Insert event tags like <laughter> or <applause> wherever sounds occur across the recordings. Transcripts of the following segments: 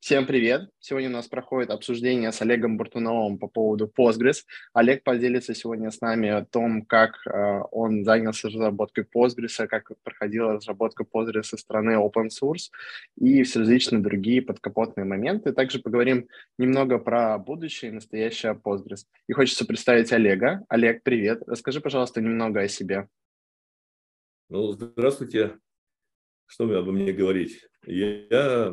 Всем привет! Сегодня у нас проходит обсуждение с Олегом Буртуновым по поводу Postgres. Олег поделится сегодня с нами о том, как э, он занялся разработкой Postgres, как проходила разработка Postgres со стороны open source и все различные другие подкапотные моменты. Также поговорим немного про будущее и настоящее Postgres. И хочется представить Олега. Олег, привет! Расскажи, пожалуйста, немного о себе. Ну, здравствуйте. Что мне обо мне говорить? Я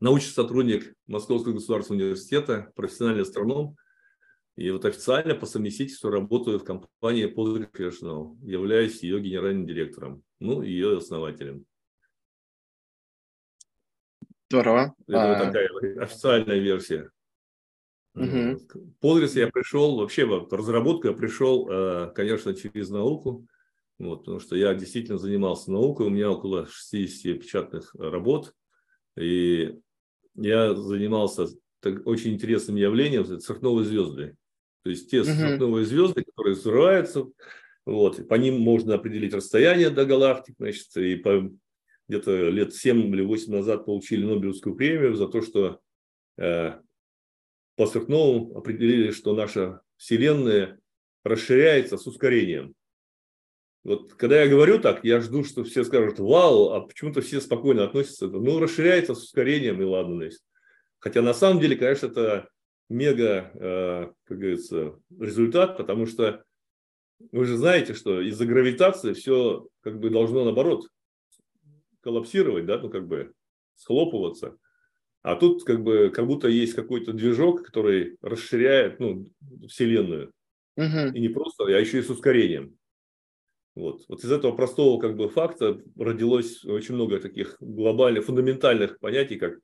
научный сотрудник Московского государственного университета, профессиональный астроном. И вот официально по совместительству работаю в компании Polar Professional, являюсь ее генеральным директором, ну и ее основателем. Здорово. Это а... такая официальная версия. Угу. Polar я пришел, вообще в разработку я пришел, э, конечно, через науку, вот, потому что я действительно занимался наукой, у меня около 60 печатных работ, и я занимался так, очень интересным явлением, это сверхновые звезды. То есть те угу. сверхновые звезды, которые взрываются, вот, по ним можно определить расстояние до галактик, значит, и по, где-то лет 7 или 8 назад получили Нобелевскую премию за то, что э, по сверхновым определили, что наша Вселенная расширяется с ускорением. Вот когда я говорю так, я жду, что все скажут, вау, а почему-то все спокойно относятся. Ну, расширяется с ускорением, и ладно. Есть. Хотя на самом деле, конечно, это мега, э, как говорится, результат, потому что вы же знаете, что из-за гравитации все как бы должно наоборот коллапсировать, да, ну как бы схлопываться. А тут как бы как будто есть какой-то движок, который расширяет ну, Вселенную. Угу. И не просто, а еще и с ускорением. Вот. вот из этого простого как бы факта родилось очень много таких глобальных, фундаментальных понятий, как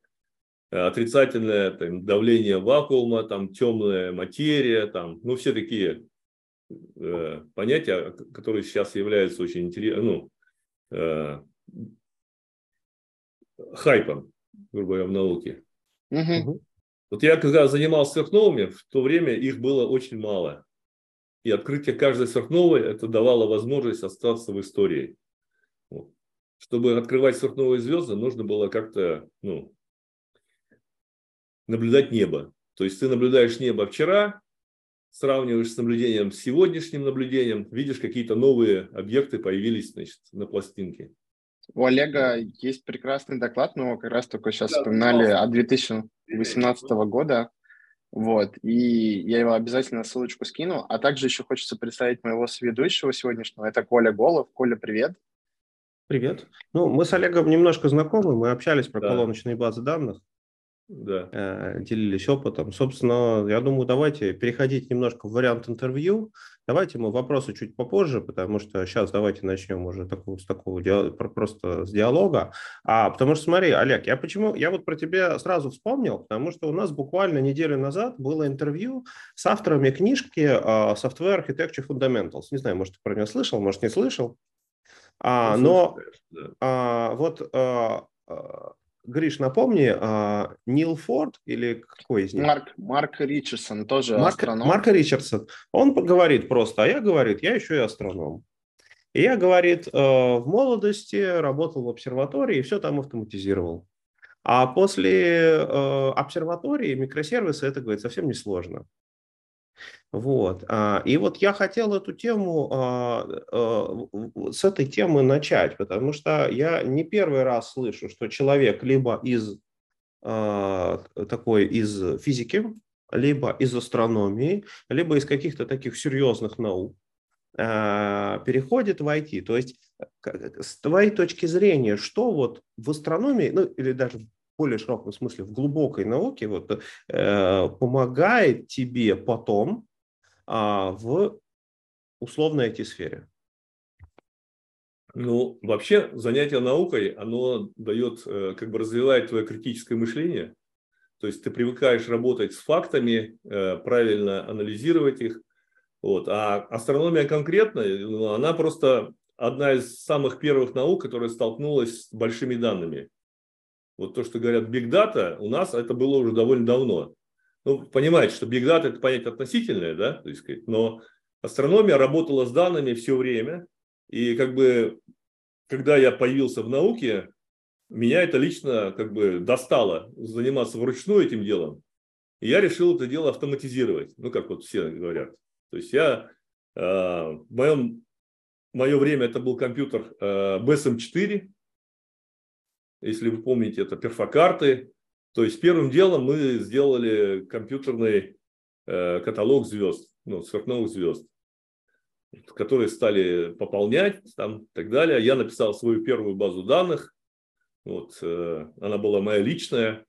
э, отрицательное там, давление вакуума, там, темная материя, там, ну, все такие э, понятия, которые сейчас являются очень интересными, ну, э, хайпом, грубо говоря, в науке. Угу. Вот я когда занимался сверхновыми, в то время их было очень мало. И открытие каждой сверхновой это давало возможность остаться в истории. Вот. Чтобы открывать сверхновые звезды, нужно было как-то ну, наблюдать небо. То есть ты наблюдаешь небо вчера, сравниваешь с наблюдением с сегодняшним наблюдением, видишь, какие-то новые объекты появились значит, на пластинке. У Олега есть прекрасный доклад, мы его как раз только сейчас да, вспоминали от 2018 года. Вот, и я его обязательно ссылочку скину. А также еще хочется представить моего сведущего сегодняшнего. Это Коля Голов. Коля, привет. Привет. Ну, мы с Олегом немножко знакомы, мы общались про да. колоночные базы данных да. Э, делились опытом. Собственно, я думаю, давайте переходить немножко в вариант интервью. Давайте мы вопросы чуть попозже, потому что сейчас давайте начнем уже такого, с такого просто с диалога. А, потому что смотри, Олег, я почему, я вот про тебя сразу вспомнил, потому что у нас буквально неделю назад было интервью с авторами книжки uh, Software Architecture Fundamentals. Не знаю, может, ты про нее слышал, может, не слышал. А, но а, вот а, Гриш, напомни, а, Нил Форд или какой из них? Марк, Марк Ричардсон, тоже Марк, астроном. Марк Ричардсон. Он говорит просто, а я, говорит, я еще и астроном. И я, говорит, э, в молодости работал в обсерватории и все там автоматизировал. А после э, обсерватории микросервисы, это, говорит, совсем не сложно. Вот. А, и вот я хотел эту тему, а, а, с этой темы начать, потому что я не первый раз слышу, что человек либо из такой из физики, либо из астрономии, либо из каких-то таких серьезных наук переходит в IT. То есть с твоей точки зрения, что вот в астрономии, ну или даже более широком смысле, в глубокой науке вот, э, помогает тебе потом а, в условной IT-сфере? Ну, вообще занятие наукой, оно дает, э, как бы развивает твое критическое мышление. То есть ты привыкаешь работать с фактами, э, правильно анализировать их. Вот. А астрономия конкретно, ну, она просто одна из самых первых наук, которая столкнулась с большими данными. Вот то, что говорят big data, у нас это было уже довольно давно ну, понимаете, что Big Data это понятие относительное, да, то есть, но астрономия работала с данными все время, и как бы, когда я появился в науке, меня это лично как бы достало заниматься вручную этим делом. И я решил это дело автоматизировать, ну, как вот все говорят. То есть я, э, в моем, мое время это был компьютер э, BSM-4, если вы помните, это перфокарты. То есть первым делом мы сделали компьютерный э, каталог звезд, ну, сверхновых звезд, которые стали пополнять там и так далее. Я написал свою первую базу данных, вот, э, она была моя личная,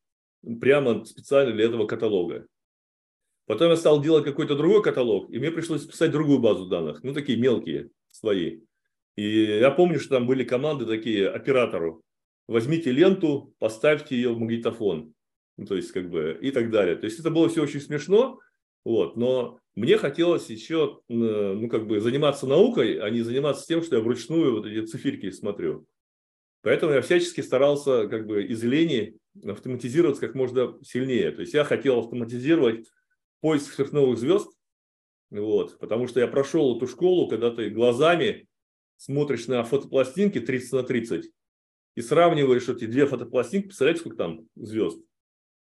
прямо специально для этого каталога. Потом я стал делать какой-то другой каталог, и мне пришлось писать другую базу данных, ну, такие мелкие свои. И я помню, что там были команды такие оператору. Возьмите ленту, поставьте ее в магнитофон. Ну, то есть, как бы, и так далее. То есть, это было все очень смешно, вот, но мне хотелось еще, ну, как бы, заниматься наукой, а не заниматься тем, что я вручную вот эти циферки смотрю. Поэтому я всячески старался как бы из лени автоматизироваться как можно сильнее. То есть я хотел автоматизировать поиск сверхновых звезд, вот, потому что я прошел эту школу, когда ты глазами смотришь на фотопластинки 30 на 30 и сравниваешь эти две фотопластинки, представляете, сколько там звезд,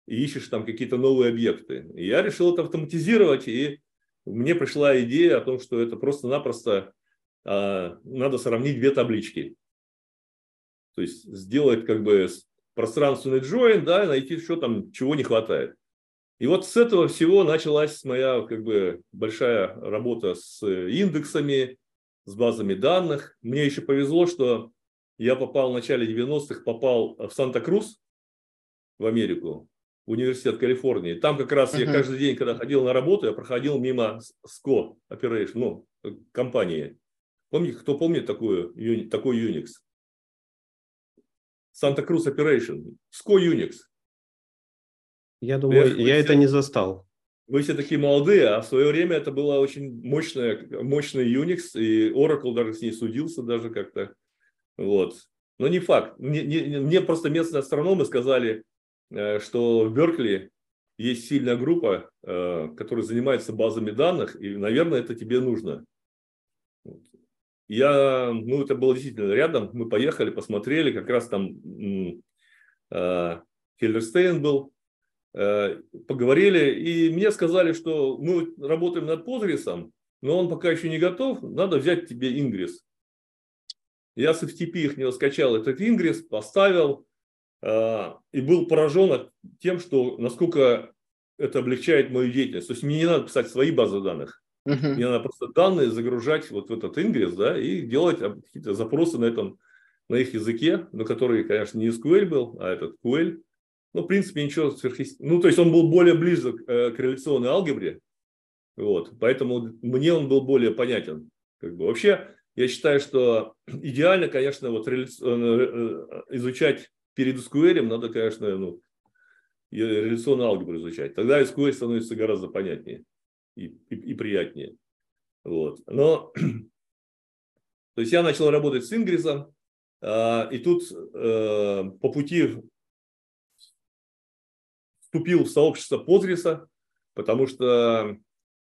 и ищешь там какие-то новые объекты. И я решил это автоматизировать, и мне пришла идея о том, что это просто-напросто э, надо сравнить две таблички. То есть сделать как бы пространственный join, да, найти, что там, чего не хватает. И вот с этого всего началась моя как бы большая работа с индексами, с базами данных. Мне еще повезло, что я попал в начале 90-х, попал в Санта-Крус, в Америку, в университет Калифорнии. Там как раз uh-huh. я каждый день, когда ходил на работу, я проходил мимо SCO Operation, ну, компании. Помните, кто помнит такую, такой Unix? Cruz Operation, SCO Unix. Я думаю, я, я это не застал. Вы все такие молодые, а в свое время это было очень мощная, мощный Unix, и Oracle даже с ней судился даже как-то. Вот. Но не факт. Мне, не, мне просто местные астрономы сказали, э, что в Беркли есть сильная группа, э, которая занимается базами данных, и, наверное, это тебе нужно. Я, ну, это было действительно рядом, мы поехали, посмотрели, как раз там э, Хиллерстейн был, э, поговорили, и мне сказали, что мы работаем над Позрисом, но он пока еще не готов, надо взять тебе Ингрис. Я с FTP их не скачал этот Ингрис, поставил, э, и был поражен тем, что насколько это облегчает мою деятельность. То есть мне не надо писать свои базы данных. Uh-huh. Мне надо просто данные загружать вот в этот ингресс, да, и делать какие-то запросы на этом, на их языке, на который, конечно, не SQL был, а этот QL. Ну, в принципе, ничего сверхъестественного. Ну, то есть он был более близок э, к реляционной алгебре, вот, поэтому мне он был более понятен. Как бы. Вообще, я считаю, что <clears throat> идеально, конечно, вот реля... Э, э, изучать перед SQL надо, конечно, ну, реляционную алгебру изучать. Тогда SQL становится гораздо понятнее и, и, и приятнее. Вот. Но, <clears throat> то есть я начал работать с Ингризом, а, и тут э, по пути вступил в сообщество Позриса, потому что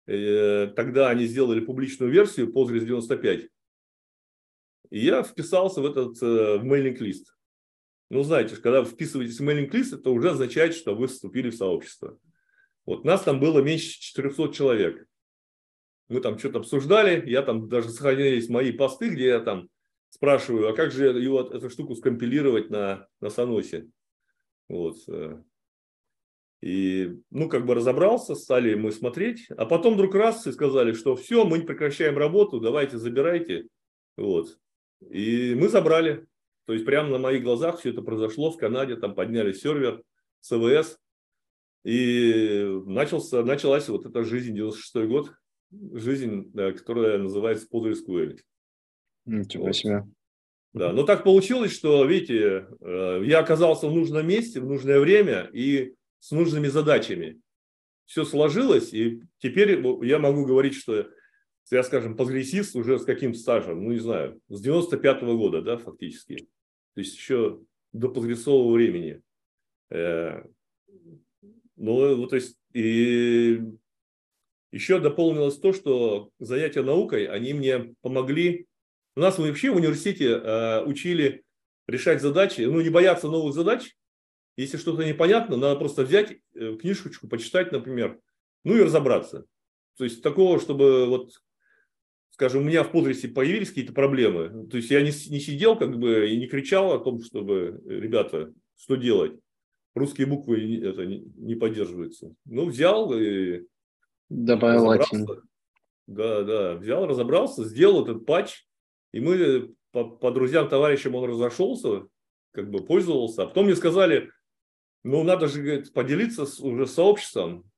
э, тогда они сделали публичную версию Postgres 95. И я вписался в этот э, в мейлинг-лист. Ну, знаете, когда вписываетесь в мейлинг-лист, это уже означает, что вы вступили в сообщество. Вот нас там было меньше 400 человек. Мы там что-то обсуждали, я там даже сохранились мои посты, где я там спрашиваю, а как же его, эту штуку скомпилировать на, на Саносе? Вот. Э. И, ну, как бы разобрался, стали мы смотреть, а потом вдруг раз и сказали, что все, мы прекращаем работу, давайте забирайте. Вот. И мы забрали. То есть прямо на моих глазах все это произошло в Канаде, там подняли сервер, СВС, и начался, началась вот эта жизнь, 96 год, жизнь, которая называется PostgreSQL. Ничего вот. себе. Да, но так получилось, что, видите, э, я оказался в нужном месте, в нужное время и с нужными задачами. Все сложилось, и теперь я могу говорить, что я, скажем, прогрессист уже с каким стажем, ну, не знаю, с 95 -го года, да, фактически. То есть еще до прогрессового времени. Э, ну, то есть, и еще дополнилось то, что занятия наукой, они мне помогли. У нас вообще в университете э, учили решать задачи, ну, не бояться новых задач. Если что-то непонятно, надо просто взять э, книжечку, почитать, например, ну и разобраться. То есть такого, чтобы вот, скажем, у меня в подресе появились какие-то проблемы. То есть я не, не сидел как бы и не кричал о том, чтобы, ребята, что делать. Русские буквы это не, не поддерживаются. Ну, взял и Добавил латин. Да, да, взял, разобрался, сделал этот патч, и мы по, по друзьям, товарищам он разошелся, как бы пользовался. А потом мне сказали, ну, надо же говорит, поделиться с, уже сообществом.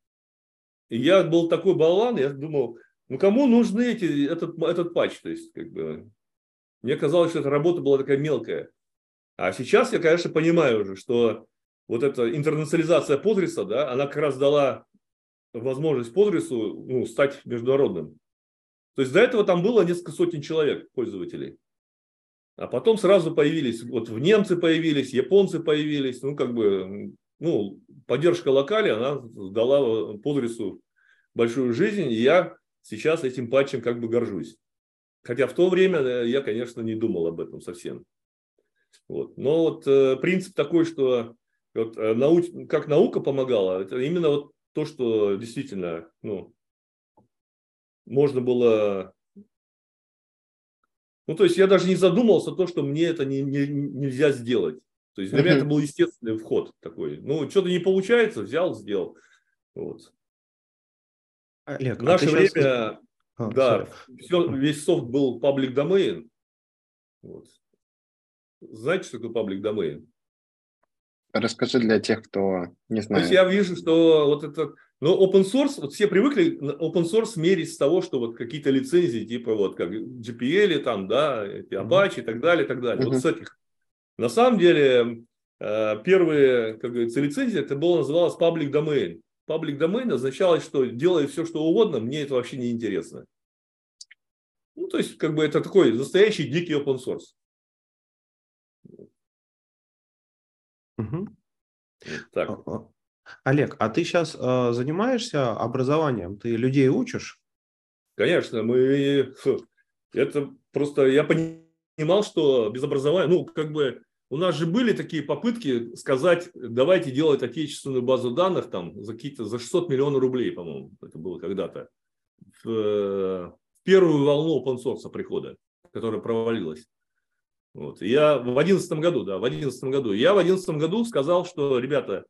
И я был такой болван, я думал, ну, кому нужны эти, этот, этот патч? То есть, как бы, мне казалось, что эта работа была такая мелкая. А сейчас я, конечно, понимаю уже, что вот эта интернационализация подриса, да, она как раз дала возможность подрису ну, стать международным. То есть до этого там было несколько сотен человек, пользователей. А потом сразу появились, вот в немцы появились, японцы появились, ну как бы, ну, поддержка локали, она дала подрису большую жизнь, и я сейчас этим патчем как бы горжусь. Хотя в то время э, я, конечно, не думал об этом совсем. Вот. Но вот э, принцип такой, что вот, э, науч, как наука помогала, это именно вот то, что действительно, ну, можно было... Ну, то есть я даже не задумывался то, что мне это не, не, нельзя сделать. То есть для меня это был естественный вход такой. Ну, что-то не получается, взял, сделал. Вот. Олег, в а наше а время, сейчас... а, да, все, весь софт был public domain. Вот. Знаете, что такое public domain? Расскажи для тех, кто не знает. То есть я вижу, что вот это, ну, open source, вот все привыкли open source мерить с того, что вот какие-то лицензии, типа вот как GPL, там, да, эти Apache и так далее, и так далее. Uh-huh. Вот с этих. На самом деле, э, первые, как говорится, лицензии, это было называлось public domain. Public domain означало, что делай все, что угодно, мне это вообще не интересно. Ну, то есть, как бы это такой настоящий дикий open source. Угу. Так. Олег, а ты сейчас э, занимаешься образованием? Ты людей учишь? Конечно, мы это просто я понимал, что без образования, ну как бы у нас же были такие попытки сказать, давайте делать отечественную базу данных там за какие-то за 600 миллионов рублей, по-моему, это было когда-то в, в первую волну open source прихода, которая провалилась. Вот. Я в одиннадцатом году, да, в одиннадцатом году. Я в одиннадцатом году сказал, что, ребята,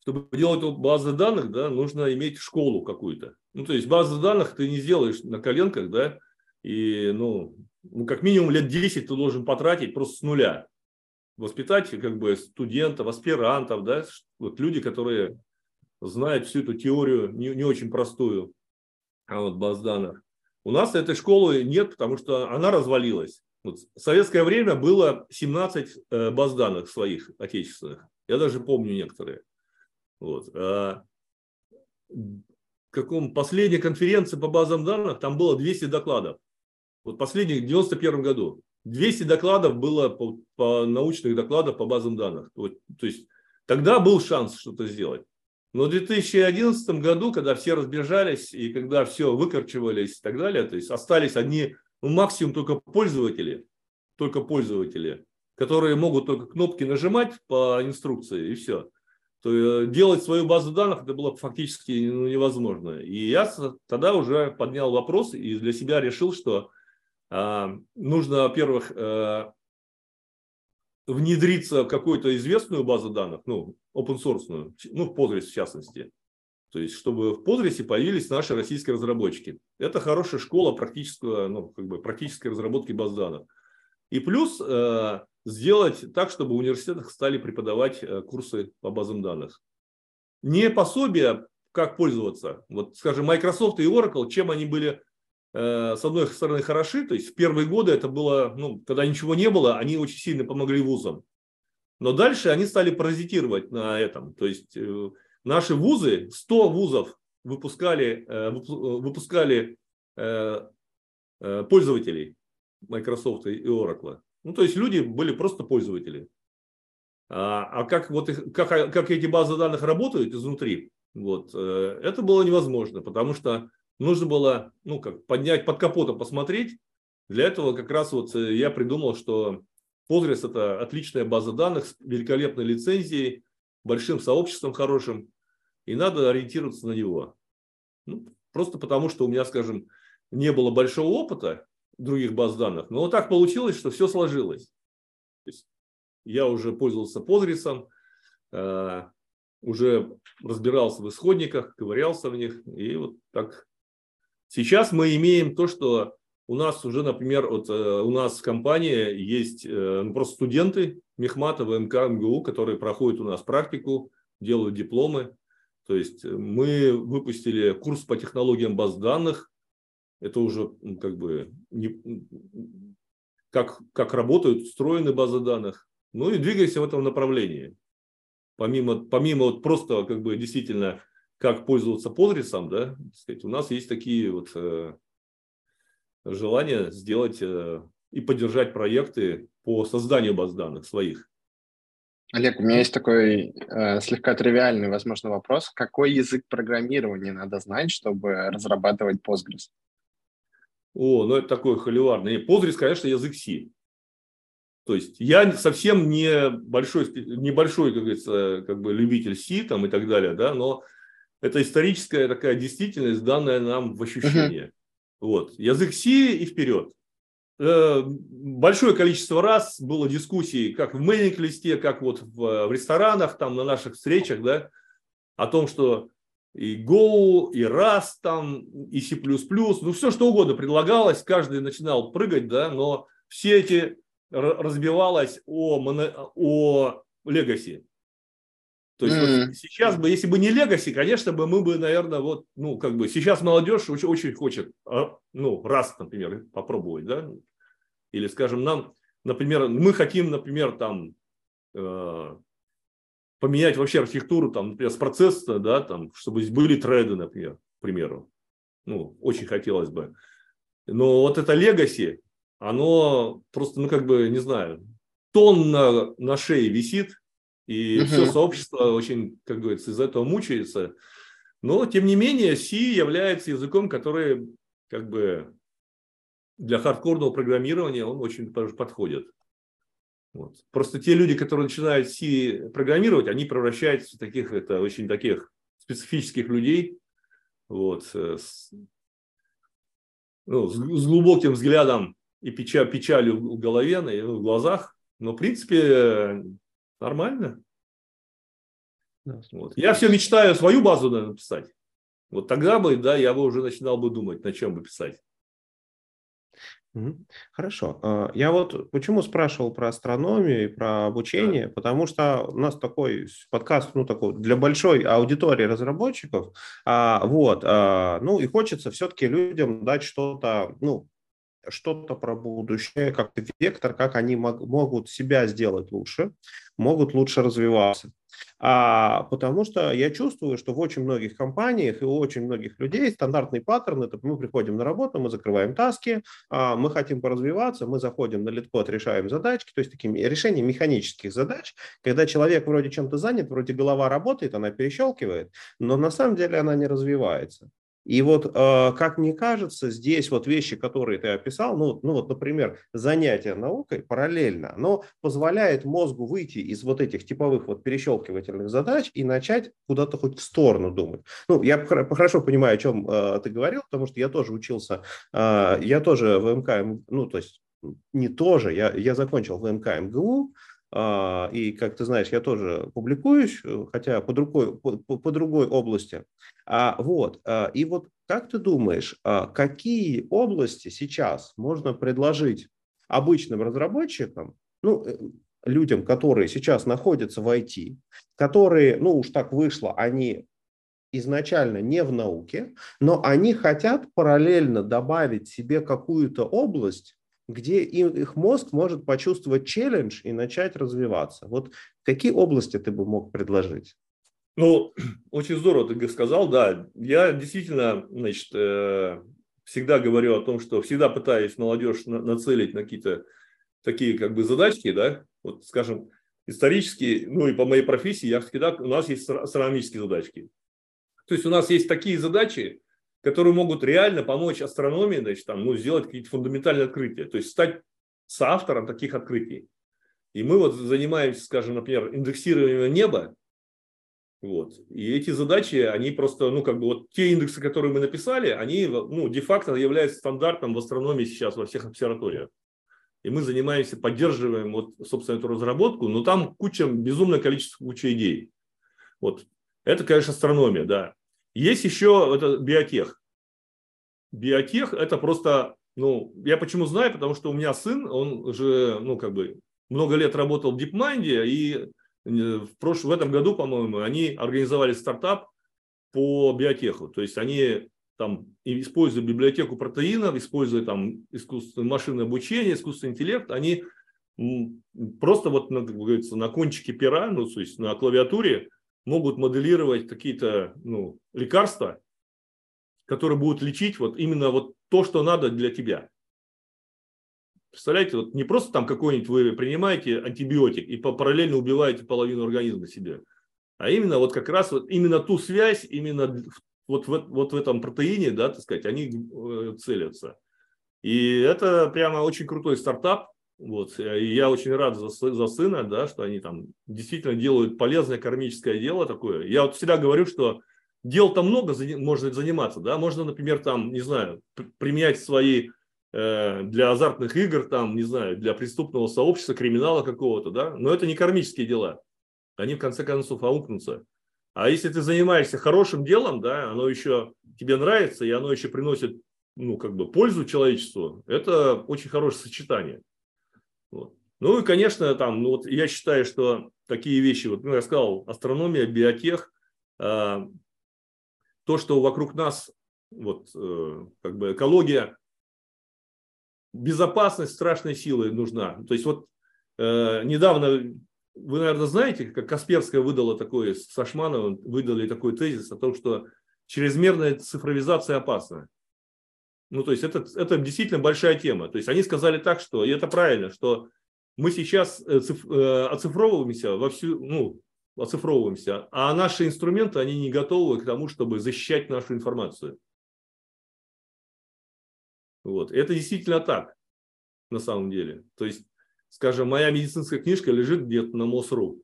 чтобы делать базы данных, да, нужно иметь школу какую-то. Ну, то есть базы данных ты не сделаешь на коленках, да, и, ну, ну, как минимум лет 10 ты должен потратить просто с нуля. Воспитать, как бы, студентов, аспирантов, да, вот люди, которые знают всю эту теорию, не, не очень простую, а вот данных. У нас этой школы нет, потому что она развалилась. Вот в советское время было 17 э, баз данных своих отечественных. Я даже помню некоторые. Вот. А каком последней конференции по базам данных там было 200 докладов. Вот последних в 91 году 200 докладов было по, по научных докладов по базам данных. Вот, то есть тогда был шанс что-то сделать. Но в 2011 году, когда все разбежались и когда все выкорчевались и так далее, то есть остались одни ну, максимум только пользователи, только пользователи, которые могут только кнопки нажимать по инструкции и все. То делать свою базу данных это было фактически ну, невозможно. И я тогда уже поднял вопрос и для себя решил, что нужно, во-первых, а, внедриться в какую-то известную базу данных, ну, open source, ну, в Postgres в частности, то есть, чтобы в Postgres появились наши российские разработчики. Это хорошая школа практического, ну, как бы практической разработки баз данных. И плюс э, сделать так, чтобы в университетах стали преподавать э, курсы по базам данных. Не пособия, как пользоваться. Вот, скажем, Microsoft и Oracle, чем они были, э, с одной стороны, хороши. То есть, в первые годы это было, ну, когда ничего не было, они очень сильно помогли вузам. Но дальше они стали паразитировать на этом. То есть, э, Наши вузы, 100 вузов выпускали, э, выпускали э, э, пользователей Microsoft и Oracle. Ну, то есть люди были просто пользователи. А, а как, вот их, как, как эти базы данных работают изнутри, вот, это было невозможно, потому что нужно было ну, как, поднять под капотом, посмотреть. Для этого как раз вот я придумал, что Postgres – это отличная база данных с великолепной лицензией, большим сообществом хорошим, и надо ориентироваться на него. Ну, просто потому, что у меня, скажем, не было большого опыта других баз данных, но так получилось, что все сложилось. Я уже пользовался Postgres, э, уже разбирался в исходниках, ковырялся в них, и вот так. Сейчас мы имеем то, что у нас уже, например, вот э, у нас в компании есть э, ну, просто студенты Мехмата, ВМК, МГУ, которые проходят у нас практику, делают дипломы. То есть мы выпустили курс по технологиям баз данных. Это уже как бы не, как, как работают, устроены базы данных. Ну и двигаемся в этом направлении. Помимо, помимо вот просто как бы действительно как пользоваться подрисом, да, сказать, у нас есть такие вот э, желания сделать э, и поддержать проекты по созданию баз данных своих. Олег, у меня есть такой э, слегка тривиальный, возможно, вопрос. Какой язык программирования надо знать, чтобы разрабатывать Postgres? О, ну это такой холиварный. Postgres, конечно, язык C. То есть я совсем не большой, небольшой, как говорится, как бы любитель C там и так далее, да, но это историческая такая действительность, данная нам в ощущение. Uh-huh. Вот. Язык C и вперед. Э, большое количество раз было дискуссий, как в мейлинг-листе, как вот в, в ресторанах, там на наших встречах, да, о том, что и Go, и Rust, там, и C++, ну все что угодно предлагалось, каждый начинал прыгать, да, но все эти разбивалось о, о Legacy. То есть mm. вот сейчас бы, если бы не Legacy, конечно бы мы бы, наверное, вот, ну, как бы сейчас молодежь очень, очень хочет, а, ну, раз, например, попробовать, да, или, скажем, нам, например, мы хотим, например, там э, поменять вообще архитектуру, там, например, с процесса, да, там, чтобы были треды, например, к примеру. Ну, очень хотелось бы. Но вот это Legacy, оно просто, ну, как бы, не знаю, тонна на шее висит, и угу. все сообщество очень, как говорится, из этого мучается. Но, тем не менее, C является языком, который, как бы, для хардкорного программирования он очень подходит. Вот. Просто те люди, которые начинают C программировать, они превращаются в таких, это очень таких специфических людей, вот, с, ну, с, с глубоким взглядом и печаль, печалью в голове, ну, в глазах. Но, в принципе, нормально. Вот. Я все мечтаю свою базу написать. Вот тогда бы, да, я бы уже начинал бы думать, на чем бы писать. Хорошо. А, я вот почему спрашивал про астрономию и про обучение, да. потому что у нас такой подкаст, ну, такой для большой аудитории разработчиков, а, вот, а, ну, и хочется все-таки людям дать что-то, ну, что-то про будущее, как вектор, как они мог, могут себя сделать лучше, могут лучше развиваться. А, потому что я чувствую, что в очень многих компаниях и у очень многих людей стандартный паттерн – это мы приходим на работу, мы закрываем таски, а, мы хотим поразвиваться, мы заходим на литкод, решаем задачки, то есть такие решения механических задач, когда человек вроде чем-то занят, вроде голова работает, она перещелкивает, но на самом деле она не развивается. И вот, э, как мне кажется, здесь вот вещи, которые ты описал, ну, ну вот, например, занятие наукой параллельно, оно позволяет мозгу выйти из вот этих типовых вот перещелкивательных задач и начать куда-то хоть в сторону думать. Ну, я хорошо понимаю, о чем э, ты говорил, потому что я тоже учился, э, я тоже в МК, ну, то есть не тоже, я, я закончил в МК МГУ, а, и, как ты знаешь, я тоже публикуюсь, э, хотя по другой, по, по другой области. А, вот, а, и вот как ты думаешь, какие области сейчас можно предложить обычным разработчикам, ну, э, людям, которые сейчас находятся в IT, которые, ну уж так вышло, они изначально не в науке, но они хотят параллельно добавить себе какую-то область, где их мозг может почувствовать челлендж и начать развиваться. Вот какие области ты бы мог предложить? Ну, <clears throat> очень здорово ты сказал, да. Я действительно, значит, э, всегда говорю о том, что всегда пытаюсь молодежь нацелить на какие-то такие как бы задачки, да, вот, скажем, исторические, ну и по моей профессии, я всегда, у нас есть астрономические задачки. То есть у нас есть такие задачи, которые могут реально помочь астрономии значит, там, ну, сделать какие-то фундаментальные открытия, то есть стать соавтором таких открытий. И мы вот занимаемся, скажем, например, индексированием неба, вот. И эти задачи, они просто, ну, как бы вот те индексы, которые мы написали, они, ну, де-факто являются стандартом в астрономии сейчас во всех обсерваториях. И мы занимаемся, поддерживаем вот, собственно, эту разработку, но там куча, безумное количество куча идей. Вот. Это, конечно, астрономия, да. Есть еще это биотех. Биотех – это просто, ну, я почему знаю, потому что у меня сын, он же, ну, как бы, много лет работал в DeepMind, и в, прошлом, в этом году, по-моему, они организовали стартап по биотеху. То есть они там используя библиотеку протеинов, используя там искусственное машинное обучение, искусственный интеллект, они просто вот, ну, как говорится, на кончике пера, ну, то есть на клавиатуре могут моделировать какие-то ну, лекарства, которые будут лечить вот именно вот то, что надо для тебя. Представляете, вот не просто там какой-нибудь вы принимаете антибиотик и параллельно убиваете половину организма себе, а именно вот как раз вот именно ту связь, именно вот в, вот в этом протеине, да, так сказать, они э, целятся. И это прямо очень крутой стартап. Вот. И я очень рад за, за сына, да, что они там действительно делают полезное кармическое дело такое. Я вот всегда говорю, что дел там много можно заниматься, да, можно, например, там, не знаю, применять свои Э, для азартных игр, там, не знаю, для преступного сообщества, криминала какого-то, да, но это не кармические дела. Они в конце концов аукнутся. А если ты занимаешься хорошим делом, да, оно еще тебе нравится, и оно еще приносит, ну, как бы пользу человечеству, это очень хорошее сочетание. Вот. Ну и, конечно, там, ну, вот я считаю, что такие вещи, вот, ну, я сказал, астрономия, биотех, э, то, что вокруг нас, вот, э, как бы экология, безопасность страшной силы нужна. То есть вот э, недавно, вы, наверное, знаете, как Касперская выдала такой, с Сашмановым выдали такой тезис о том, что чрезмерная цифровизация опасна. Ну, то есть это, это действительно большая тема. То есть они сказали так, что, и это правильно, что мы сейчас э, циф, э, оцифровываемся во всю, ну, оцифровываемся, а наши инструменты, они не готовы к тому, чтобы защищать нашу информацию. Вот. Это действительно так, на самом деле. То есть, скажем, моя медицинская книжка лежит где-то на МОСРУ.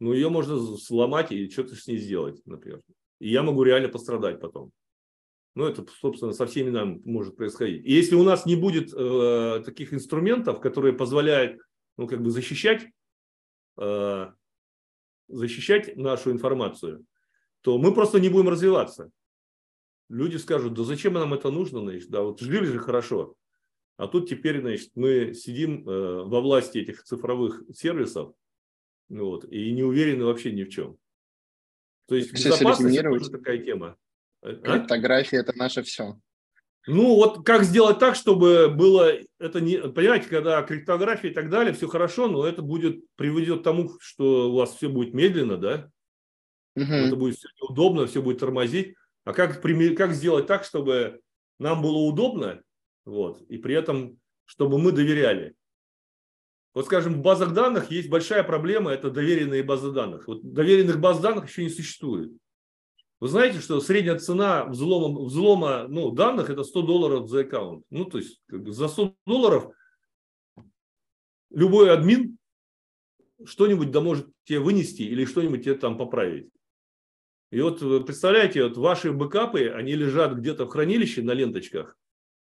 Ну, ее можно сломать и что-то с ней сделать, например. И я могу реально пострадать потом. Ну, это, собственно, со всеми нами может происходить. И если у нас не будет э, таких инструментов, которые позволяют, ну, как бы защищать, э, защищать нашу информацию, то мы просто не будем развиваться люди скажут, да зачем нам это нужно, значит, да, вот жили же хорошо. А тут теперь, значит, мы сидим э, во власти этих цифровых сервисов вот, и не уверены вообще ни в чем. То есть безопасность это тоже такая тема. А? Криптография – это наше все. Ну, вот как сделать так, чтобы было это не... Понимаете, когда криптография и так далее, все хорошо, но это будет приведет к тому, что у вас все будет медленно, да? Угу. Это будет все неудобно, все будет тормозить. А как, как сделать так, чтобы нам было удобно, вот, и при этом, чтобы мы доверяли? Вот, скажем, в базах данных есть большая проблема, это доверенные базы данных. Вот доверенных баз данных еще не существует. Вы знаете, что средняя цена взлома, взлома ну, данных это 100 долларов за аккаунт. Ну, то есть как бы за 100 долларов любой админ что-нибудь да может тебе вынести или что-нибудь тебе там поправить. И вот представляете, вот ваши бэкапы, они лежат где-то в хранилище на ленточках,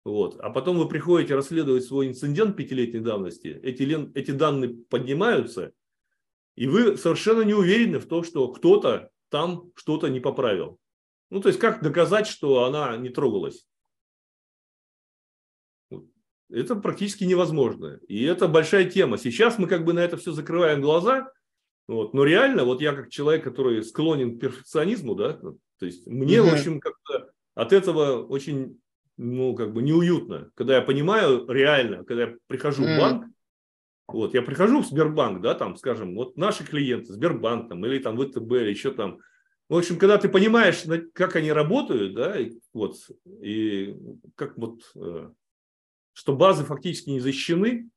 вот, а потом вы приходите расследовать свой инцидент пятилетней давности, эти, лен, эти данные поднимаются, и вы совершенно не уверены в том, что кто-то там что-то не поправил. Ну, то есть, как доказать, что она не трогалась? Это практически невозможно. И это большая тема. Сейчас мы как бы на это все закрываем глаза, вот. Но реально, вот я как человек, который склонен к перфекционизму, да, то есть мне, угу. в общем, как-то от этого очень, ну, как бы неуютно. Когда я понимаю реально, когда я прихожу угу. в банк, вот, я прихожу в Сбербанк, да, там, скажем, вот наши клиенты, Сбербанк там, или там ВТБ, или еще там. В общем, когда ты понимаешь, как они работают, да, и, вот, и как вот, э, что базы фактически не защищены,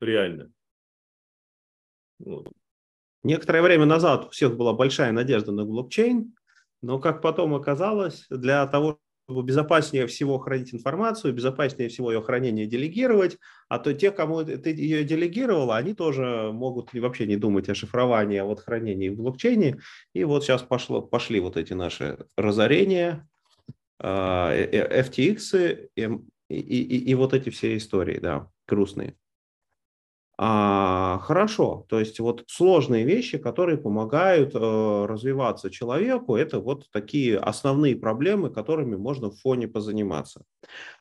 реально, вот. Некоторое время назад у всех была большая надежда на блокчейн, но, как потом оказалось, для того, безопаснее всего хранить информацию, безопаснее всего ее хранение делегировать, а то те, кому ты ее делегировала, они тоже могут вообще не думать о шифровании, а вот хранении в блокчейне. И вот сейчас пошло, пошли вот эти наши разорения, а, э, э, FTX и, и, и, и вот эти все истории, да, грустные. А, хорошо, то есть вот сложные вещи, которые помогают э, развиваться человеку, это вот такие основные проблемы, которыми можно в фоне позаниматься.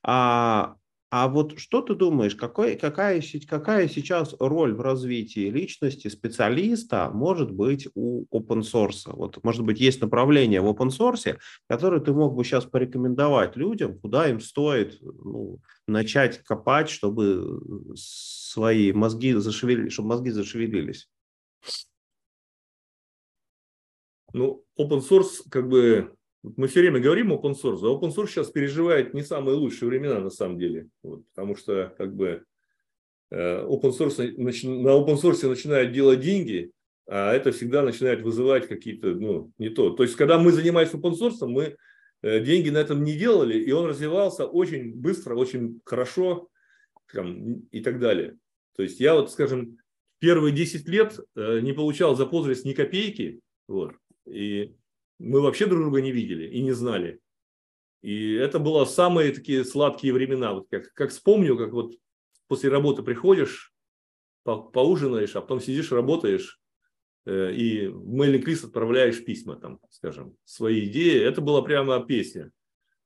А а вот что ты думаешь, какой, какая, какая сейчас роль в развитии личности специалиста может быть у open source? Вот, может быть, есть направление в open source, которое ты мог бы сейчас порекомендовать людям, куда им стоит ну, начать копать, чтобы свои мозги зашевелились, чтобы мозги зашевелились? Ну, open source как бы мы все время говорим open source, а open source сейчас переживает не самые лучшие времена на самом деле. Вот, потому что как бы э, open source, на open source начинают делать деньги, а это всегда начинает вызывать какие-то, ну, не то. То есть, когда мы занимались open source, мы э, деньги на этом не делали, и он развивался очень быстро, очень хорошо там, и так далее. То есть, я вот, скажем, первые 10 лет э, не получал за Postgres ни копейки, вот, и мы вообще друг друга не видели и не знали. И это было самые такие сладкие времена. Вот как, как вспомню, как вот после работы приходишь, по, поужинаешь, а потом сидишь, работаешь, э, и в мейлинг лист отправляешь письма, там, скажем, свои идеи. Это была прямо песня.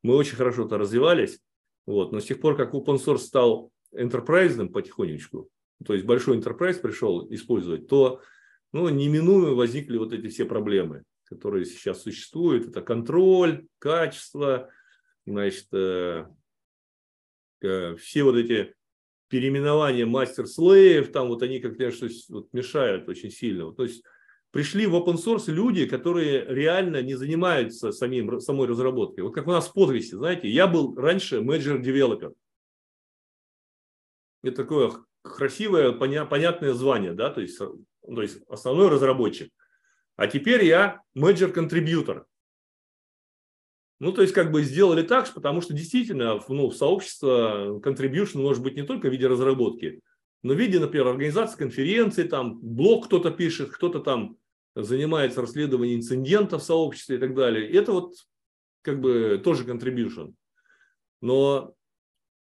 Мы очень хорошо-то развивались. Вот. Но с тех пор, как open source стал enterprise потихонечку, то есть большой enterprise пришел использовать, то ну, неминуемо возникли вот эти все проблемы которые сейчас существуют, это контроль, качество, значит, э, э, все вот эти переименования мастер-слеев, там вот они как-то вот мешают очень сильно. То есть пришли в open source люди, которые реально не занимаются самим, самой разработкой. Вот как у нас в Postgres, знаете, я был раньше менеджер-девелопер. Это такое красивое, понятное звание, да, то есть, то есть основной разработчик. А теперь я менеджер-контрибьютор. Ну, то есть, как бы сделали так, потому что действительно ну, в сообщество contribution может быть не только в виде разработки, но в виде, например, организации конференции, там блог кто-то пишет, кто-то там занимается расследованием инцидентов в сообществе и так далее. Это вот как бы тоже contribution. Но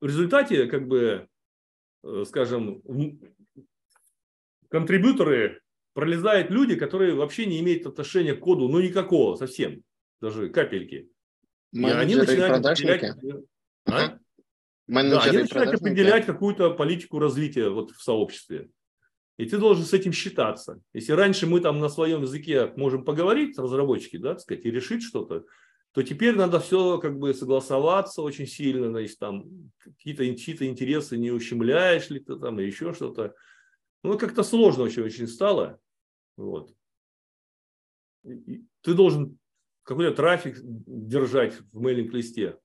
в результате, как бы, э, скажем, контрибьюторы пролезают люди, которые вообще не имеют отношения к коду, ну никакого совсем, даже капельки. Менеджеры и они начинают определять, а? да, они начинают определять какую-то политику развития вот в сообществе. И ты должен с этим считаться. Если раньше мы там на своем языке можем поговорить, разработчики, да, так сказать, и решить что-то, то теперь надо все как бы согласоваться очень сильно, значит, там какие-то чьи-то интересы не ущемляешь ли ты там, или еще что-то. Ну, как-то сложно очень, очень стало. Вот. ты должен какой-то трафик держать в мейлинг-листе.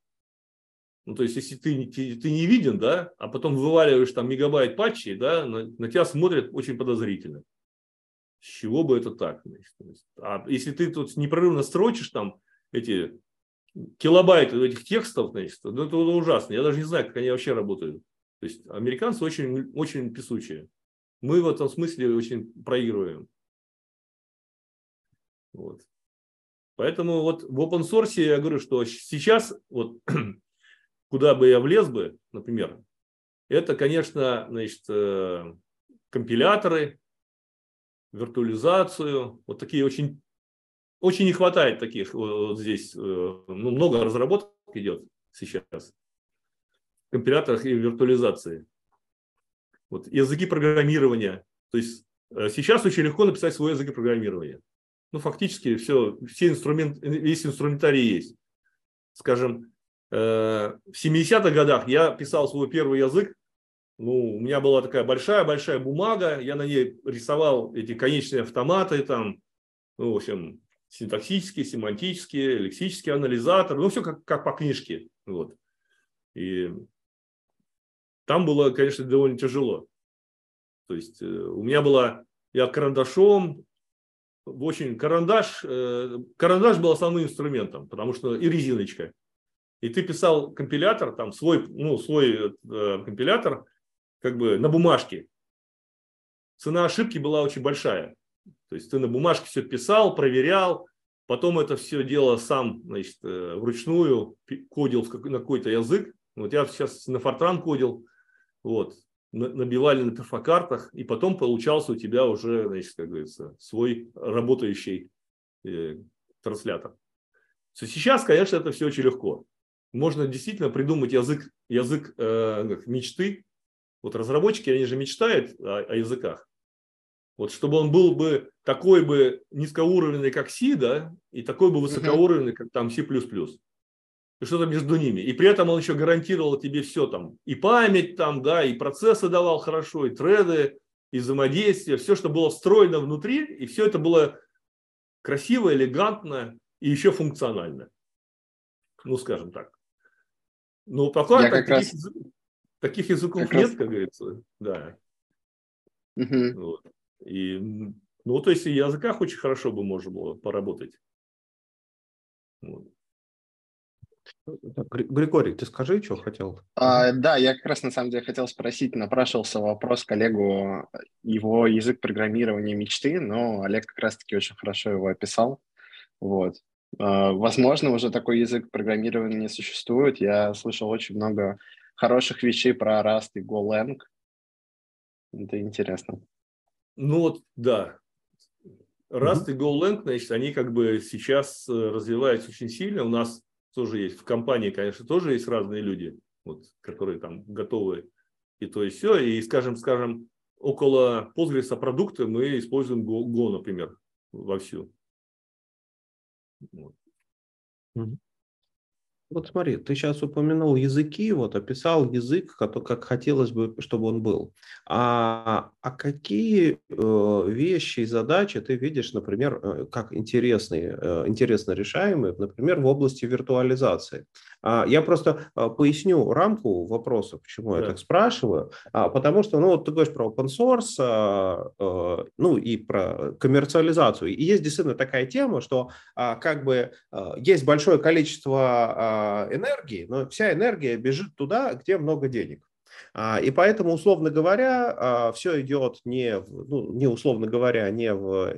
Ну, то есть, если ты, ты, не виден, да, а потом вываливаешь там мегабайт патчей, да, на, на тебя смотрят очень подозрительно. С чего бы это так? Значит? А если ты тут непрерывно строчишь там эти килобайты этих текстов, значит, ну, это ужасно. Я даже не знаю, как они вообще работают. То есть, американцы очень, очень писучие мы в этом смысле очень проигрываем. Вот. Поэтому вот в open source я говорю, что сейчас вот <clears throat> куда бы я влез бы, например, это, конечно, значит, э, компиляторы, виртуализацию, вот такие очень, очень не хватает таких вот здесь, э, ну, много разработок идет сейчас в компиляторах и виртуализации. Вот, языки программирования. То есть э, сейчас очень легко написать свой язык программирования. Ну, фактически все, все инструмент, весь инструментарий есть. Скажем, э, в 70-х годах я писал свой первый язык. Ну, у меня была такая большая-большая бумага, я на ней рисовал эти конечные автоматы, там, ну, в общем, синтаксические, семантические, лексические анализаторы, ну, все как, как по книжке. Вот. И там было, конечно, довольно тяжело. То есть э, у меня была, я карандашом, очень карандаш, э, карандаш был основным инструментом, потому что и резиночка. и ты писал компилятор, там свой, ну, свой э, компилятор, как бы на бумажке, цена ошибки была очень большая. То есть ты на бумажке все писал, проверял, потом это все дело сам значит, вручную кодил на какой-то язык. Вот я сейчас на Fortran кодил, вот, набивали на перфокартах, и потом получался у тебя уже, значит, как говорится, свой работающий э, транслятор. Сейчас, конечно, это все очень легко. Можно действительно придумать язык, язык э, мечты. Вот разработчики, они же мечтают о, о языках. Вот чтобы он был бы такой бы низкоуровневый, как C, да, и такой бы высокоуровневый, как там C++ что-то между ними. И при этом он еще гарантировал тебе все там, и память там, да, и процессы давал хорошо, и треды, и взаимодействие, все, что было встроено внутри, и все это было красиво, элегантно и еще функционально. Ну, скажем так. Ну, пока так, таких, раз... язык, таких языков как нет, раз... как говорится, да. Угу. Вот. И, ну, то есть, в языках очень хорошо бы можно было поработать. Вот. Григорий, ты скажи, что хотел? А, да, я как раз на самом деле хотел спросить, напрашивался вопрос коллегу, его язык программирования мечты, но Олег как раз-таки очень хорошо его описал. Вот. А, возможно, уже такой язык программирования не существует. Я слышал очень много хороших вещей про Rust и GoLang. Это интересно. Ну вот, да. Rust mm-hmm. и GoLang, значит, они как бы сейчас э, развиваются очень сильно. У нас тоже есть. В компании, конечно, тоже есть разные люди, вот, которые там готовы и то, и все. И, скажем, скажем, около Postgres продукта мы используем Go, Go например, вовсю. Вот. Вот смотри, ты сейчас упомянул языки, вот описал язык, как, хотелось бы, чтобы он был. А, а какие э, вещи и задачи ты видишь, например, э, как интересные, э, интересно решаемые, например, в области виртуализации? А, я просто э, поясню рамку вопроса, почему да. я так спрашиваю. А, потому что, ну, вот ты говоришь про open source, а, а, ну, и про коммерциализацию. И есть действительно такая тема, что а, как бы а, есть большое количество а, энергии, но вся энергия бежит туда, где много денег. А, и поэтому, условно говоря, а, все идет не, ну, не условно говоря, не в,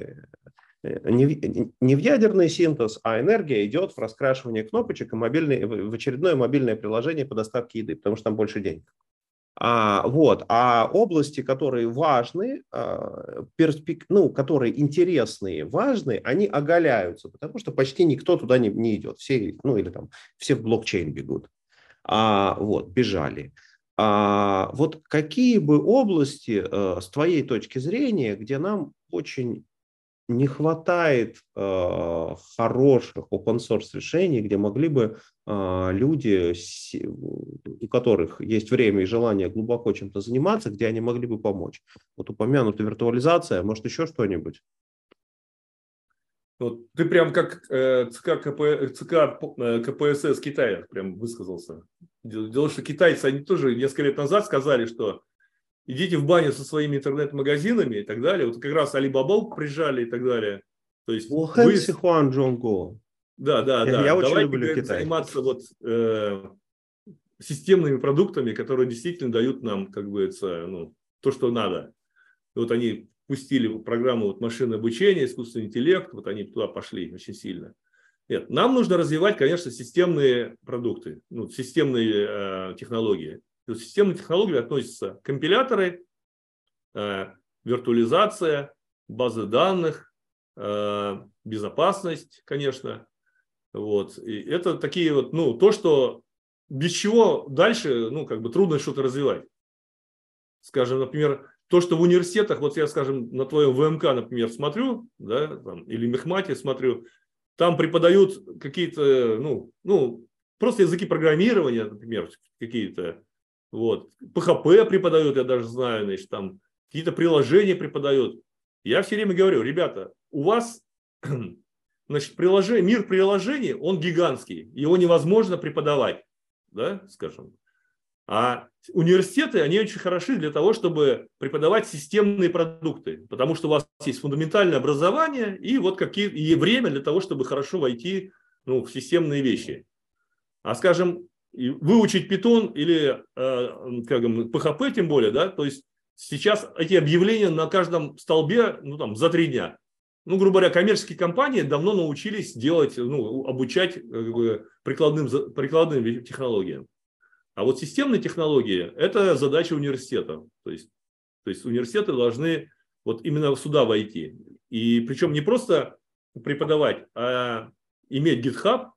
э, не, в, не в ядерный синтез, а энергия идет в раскрашивание кнопочек и мобильный, в очередное мобильное приложение по доставке еды, потому что там больше денег. А, вот, а области, которые важны, а, перспек... ну, которые интересные, важные, они оголяются, потому что почти никто туда не, не идет. Все, ну, или там, все в блокчейн бегут. А, вот, бежали. А, вот какие бы области, а, с твоей точки зрения, где нам очень не хватает э, хороших open source решений, где могли бы э, люди, у которых есть время и желание глубоко чем-то заниматься, где они могли бы помочь. Вот упомянута виртуализация, может еще что-нибудь? Вот ты прям как э, ЦК, КП, ЦК э, КПСС Китая прям высказался. Дело, что китайцы, они тоже несколько лет назад сказали, что идите в баню со своими интернет-магазинами и так далее. Вот как раз Alibaba прижали и так далее. То есть вы... Хуан Джонго. Да, да, да. Я очень Давайте люблю Китай. заниматься вот э, системными продуктами, которые действительно дают нам, как бы, это, ну, то, что надо. И вот они пустили программу вот машинное обучение, искусственный интеллект, вот они туда пошли очень сильно. Нет, нам нужно развивать, конечно, системные продукты, ну, системные э, технологии. К системной технологии относятся компиляторы, э, виртуализация, базы данных, э, безопасность, конечно. Вот. И это такие вот, ну, то, что без чего дальше, ну, как бы трудно что-то развивать. Скажем, например, то, что в университетах, вот я, скажем, на твоем ВМК, например, смотрю, да, там, или Мехмате смотрю, там преподают какие-то, ну, ну, просто языки программирования, например, какие-то, вот. PHP преподают, я даже знаю, значит, там какие-то приложения преподают. Я все время говорю, ребята, у вас <clears throat> значит, приложение, мир приложений, он гигантский, его невозможно преподавать, да, скажем. А университеты, они очень хороши для того, чтобы преподавать системные продукты, потому что у вас есть фундаментальное образование и вот какие и время для того, чтобы хорошо войти ну, в системные вещи. А, скажем, выучить питон или э, как PHP тем более, да, то есть сейчас эти объявления на каждом столбе, ну там, за три дня. Ну, грубо говоря, коммерческие компании давно научились делать, ну, обучать как бы, прикладным, прикладным технологиям. А вот системные технологии – это задача университета. То есть, то есть университеты должны вот именно сюда войти. И причем не просто преподавать, а иметь GitHub,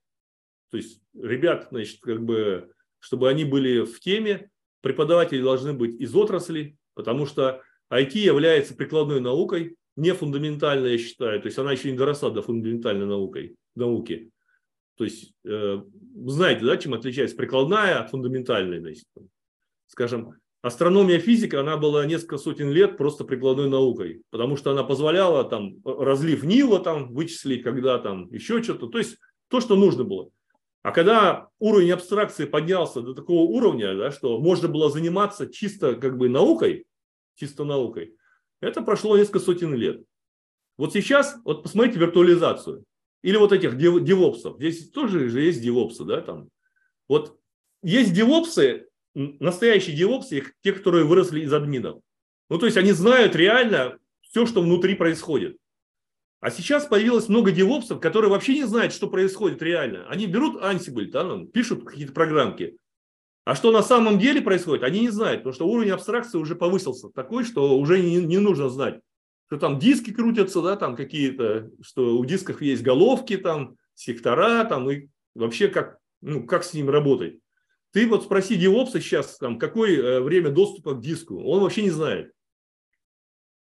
то есть ребят, значит, как бы, чтобы они были в теме, преподаватели должны быть из отрасли, потому что IT является прикладной наукой, не фундаментальной, я считаю, то есть она еще не доросла до фундаментальной наукой, науки. То есть, э, знаете, да, чем отличается прикладная от фундаментальной, значит, скажем, астрономия, физика, она была несколько сотен лет просто прикладной наукой, потому что она позволяла там разлив Нила там вычислить, когда там еще что-то, то есть то, что нужно было. А когда уровень абстракции поднялся до такого уровня, да, что можно было заниматься чисто как бы наукой, чисто наукой, это прошло несколько сотен лет. Вот сейчас, вот посмотрите виртуализацию. Или вот этих девопсов. Здесь тоже же есть девопсы, да, там. Вот есть девопсы, настоящие девопсы, те, которые выросли из админов. Ну, то есть они знают реально все, что внутри происходит. А сейчас появилось много девопсов, которые вообще не знают, что происходит реально. Они берут Ansible, да, ну, пишут какие-то программки. А что на самом деле происходит, они не знают, потому что уровень абстракции уже повысился такой, что уже не, не нужно знать, что там диски крутятся, да, там какие-то, что у дисков есть головки, там, сектора, там, и вообще как, ну, как с ним работать. Ты вот спроси девопса сейчас, там, какое э, время доступа к диску, он вообще не знает.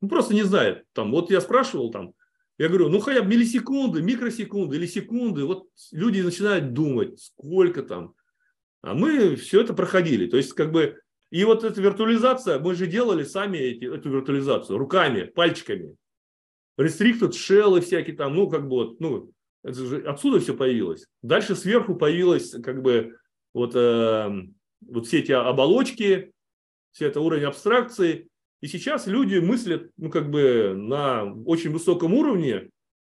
Ну, просто не знает. Там, вот я спрашивал, там, я говорю, ну хотя бы миллисекунды, микросекунды или секунды. Вот люди начинают думать, сколько там. А мы все это проходили. То есть, как бы, и вот эта виртуализация, мы же делали сами эти, эту виртуализацию руками, пальчиками. Restricted и всякие там, ну, как бы вот, ну, это же отсюда все появилось. Дальше сверху появилось, как бы, вот, э, вот все эти оболочки, все это уровень абстракции. И сейчас люди мыслят, ну, как бы на очень высоком уровне,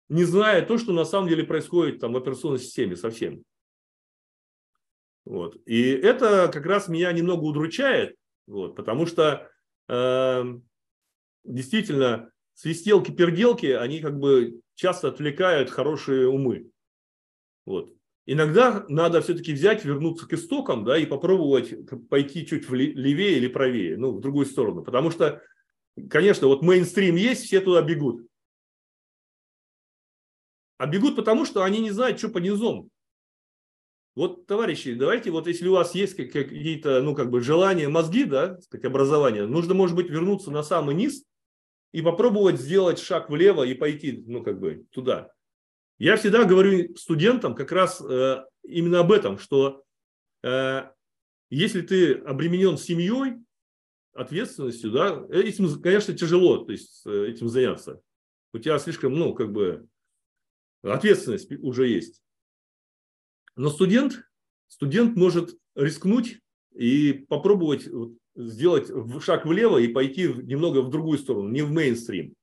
не зная то, что на самом деле происходит там в операционной системе совсем. Вот. И это как раз меня немного удручает, вот, потому что э, действительно свистелки-перделки, они как бы часто отвлекают хорошие умы. Вот. Иногда надо все-таки взять, вернуться к истокам, да, и попробовать пойти чуть левее или правее, ну, в другую сторону. Потому что, конечно, вот мейнстрим есть, все туда бегут. А бегут потому, что они не знают, что по низам. Вот, товарищи, давайте, вот если у вас есть какие-то, ну, как бы желания, мозги, да, как образование, нужно, может быть, вернуться на самый низ и попробовать сделать шаг влево и пойти, ну, как бы, туда. Я всегда говорю студентам как раз э, именно об этом, что э, если ты обременен семьей, ответственностью, да, этим, конечно, тяжело то есть, э, этим заняться. У тебя слишком, ну, как бы, ответственность уже есть. Но студент, студент может рискнуть и попробовать сделать шаг влево и пойти немного в другую сторону, не в мейнстрим.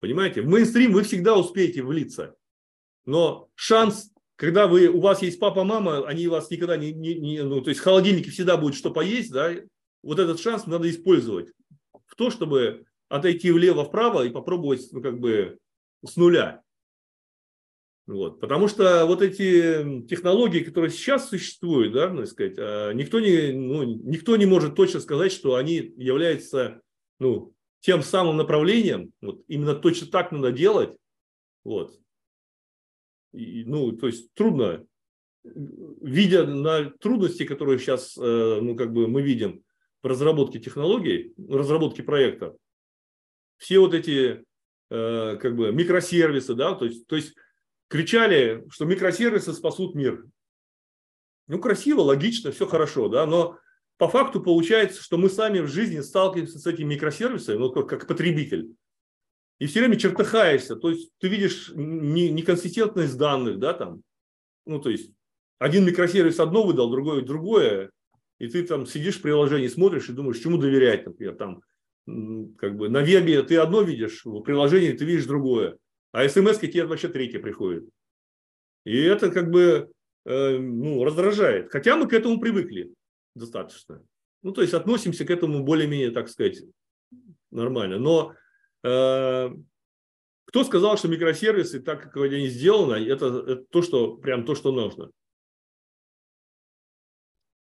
Понимаете, в мейнстрим вы всегда успеете влиться. Но шанс, когда вы, у вас есть папа, мама, они вас никогда не, не, не ну, то есть в холодильнике всегда будет что поесть, да, вот этот шанс надо использовать в то, чтобы отойти влево-вправо и попробовать, ну, как бы с нуля. Вот. Потому что вот эти технологии, которые сейчас существуют, да, ну, сказать, а, никто, не, ну, никто не может точно сказать, что они являются ну, тем самым направлением, вот, именно точно так надо делать, вот. И, ну, то есть трудно, видя на трудности, которые сейчас, э, ну, как бы мы видим в разработке технологий, разработке проекта, все вот эти, э, как бы, микросервисы, да, то есть, то есть кричали, что микросервисы спасут мир. Ну, красиво, логично, все хорошо, да, но по факту получается, что мы сами в жизни сталкиваемся с этими микросервисами, ну, как, как потребитель. И все время чертыхаешься. То есть ты видишь неконсистентность данных, да, там. Ну, то есть один микросервис одно выдал, другое другое. И ты там сидишь в приложении, смотришь и думаешь, чему доверять, например, там, как бы на вебе ты одно видишь, в приложении ты видишь другое. А смс тебе вообще третье приходит. И это как бы э, ну, раздражает. Хотя мы к этому привыкли достаточно. Ну, то есть относимся к этому более-менее, так сказать, нормально. Но э, кто сказал, что микросервисы, так как они сделаны, это, это то, что прям то, что нужно?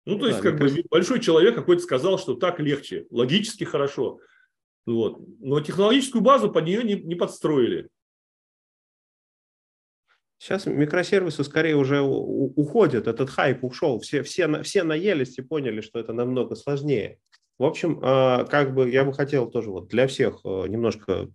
Ну, то да, есть, как бы большой человек какой-то сказал, что так легче, логически хорошо. Вот. Но технологическую базу под нее не, не подстроили. Сейчас микросервисы скорее уже уходят, этот хайп ушел, все, все, все наелись и поняли, что это намного сложнее. В общем, а, как бы я бы хотел тоже вот для всех э, немножко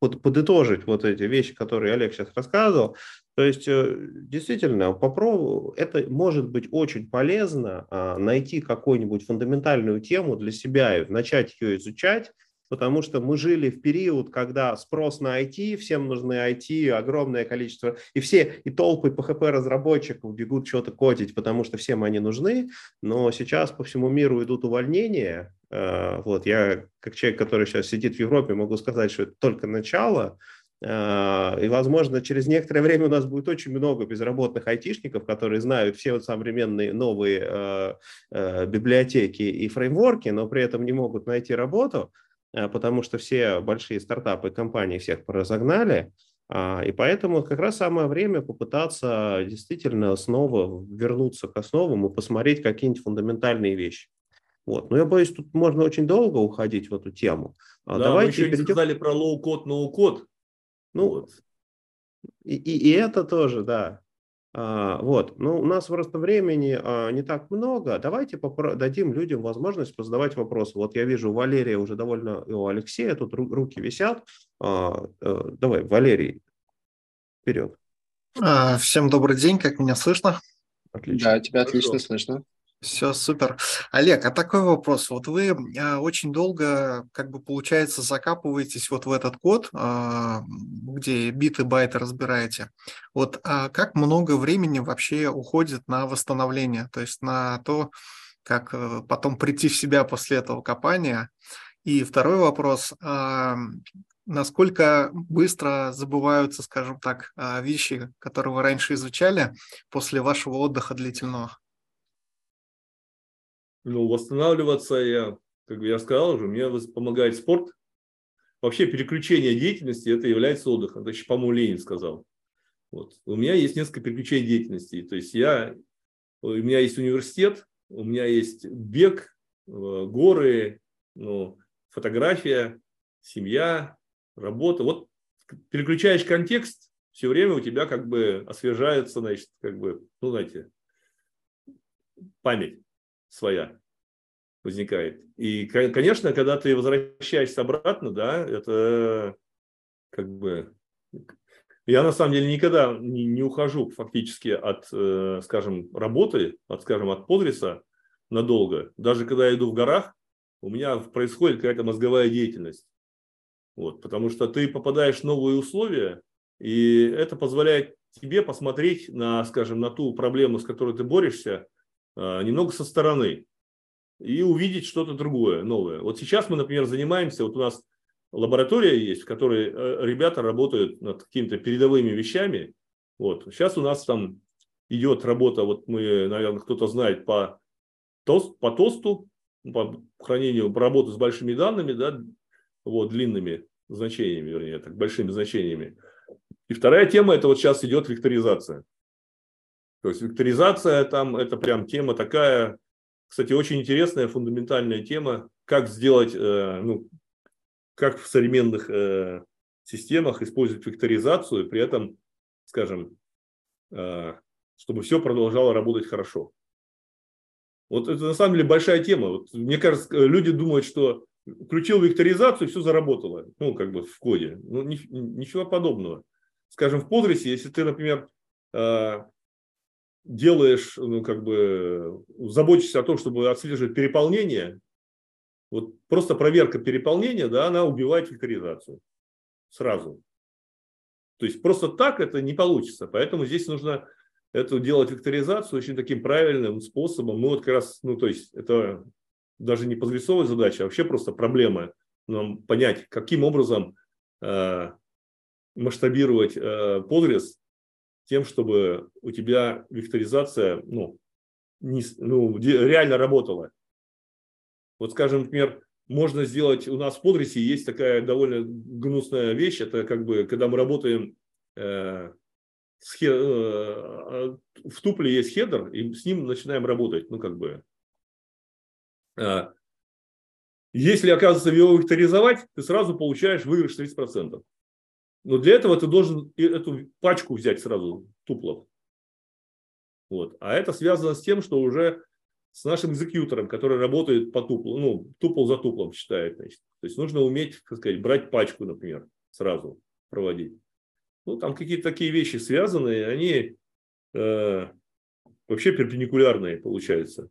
подытожить вот эти вещи, которые Олег сейчас рассказывал. То есть, э, действительно, попробую, это может быть очень полезно а, найти какую-нибудь фундаментальную тему для себя и начать ее изучать, потому что мы жили в период, когда спрос на IT, всем нужны IT, огромное количество, и все, и толпы PHP-разработчиков бегут что-то кодить, потому что всем они нужны, но сейчас по всему миру идут увольнения, э, вот, я как человек, который сейчас сидит в Европе, могу сказать, что это только начало, э, и, возможно, через некоторое время у нас будет очень много безработных айтишников, которые знают все вот современные новые э, библиотеки и фреймворки, но при этом не могут найти работу. Э, потому что все большие стартапы, компании всех разогнали, а, и поэтому как раз самое время попытаться действительно снова вернуться к основам и посмотреть какие-нибудь фундаментальные вещи. Вот. Но я боюсь, тут можно очень долго уходить в эту тему. А да, Давайте мы еще перейдем... не сказали про low-код, no-код. Ну, вот. и, и, и это тоже, да. А, вот, но у нас просто времени а, не так много. Давайте дадим людям возможность позадавать вопросы. Вот я вижу, у Валерия уже довольно, и у Алексея тут руки висят. А, э, давай, Валерий, вперед. Всем добрый день, как меня слышно? Отлично. Да, тебя Хорошо. отлично слышно. Все супер. Олег, а такой вопрос. Вот вы а, очень долго, как бы получается, закапываетесь вот в этот код, а, где биты, байты разбираете. Вот а как много времени вообще уходит на восстановление, то есть на то, как э, потом прийти в себя после этого копания? И второй вопрос. Насколько быстро забываются, скажем так, вещи, которые вы раньше изучали после вашего отдыха длительного? Ну, восстанавливаться я, как я сказал уже, мне помогает спорт. Вообще переключение деятельности – это является отдыхом. Это еще, по-моему, Ленин сказал. Вот. У меня есть несколько переключений деятельности. То есть я, у меня есть университет, у меня есть бег, э, горы, ну, фотография, семья, работа. Вот переключаешь контекст, все время у тебя как бы освежается, значит, как бы, ну, знаете, память своя возникает. И, конечно, когда ты возвращаешься обратно, да, это как бы... Я на самом деле никогда не, не ухожу фактически от, э, скажем, работы, от, скажем, от подриса надолго. Даже когда я иду в горах, у меня происходит какая-то мозговая деятельность. Вот, потому что ты попадаешь в новые условия, и это позволяет тебе посмотреть на, скажем, на ту проблему, с которой ты борешься, немного со стороны и увидеть что-то другое, новое. Вот сейчас мы, например, занимаемся, вот у нас лаборатория есть, в которой э, ребята работают над какими-то передовыми вещами. Вот. Сейчас у нас там идет работа, вот мы, наверное, кто-то знает по, тост, по тосту, по хранению, по работе с большими данными, да, вот, длинными значениями, вернее, так, большими значениями. И вторая тема, это вот сейчас идет векторизация. То есть векторизация там, это прям тема такая, кстати, очень интересная, фундаментальная тема, как сделать, э, ну, как в современных э, системах использовать векторизацию, при этом, скажем, э, чтобы все продолжало работать хорошо. Вот это на самом деле большая тема. Вот, мне кажется, люди думают, что включил векторизацию, все заработало, ну, как бы в коде. Ну, ни, ничего подобного. Скажем, в Postgres, если ты, например, делаешь, ну, как бы, заботишься о том, чтобы отслеживать переполнение, вот просто проверка переполнения, да, она убивает векторизацию сразу. То есть просто так это не получится. Поэтому здесь нужно это делать векторизацию очень таким правильным способом. Ну, вот как раз, ну, то есть это даже не подрисовая задача, а вообще просто проблема нам понять, каким образом э, масштабировать э, подрез тем, чтобы у тебя векторизация ну, не, ну, реально работала. Вот, скажем, например, можно сделать, у нас в Подрисе есть такая довольно гнусная вещь, это как бы, когда мы работаем э, с, э, в тупле есть хедер, и с ним начинаем работать, ну, как бы. Э, если, оказывается, его векторизовать, ты сразу получаешь выигрыш 30%. Но для этого ты должен эту пачку взять сразу, туплов. Вот. А это связано с тем, что уже с нашим экзекьютором, который работает по туплу, ну, тупл за туплом считает. Значит. То есть нужно уметь, так сказать, брать пачку, например, сразу проводить. Ну, там какие-то такие вещи связанные, они э, вообще перпендикулярные получаются.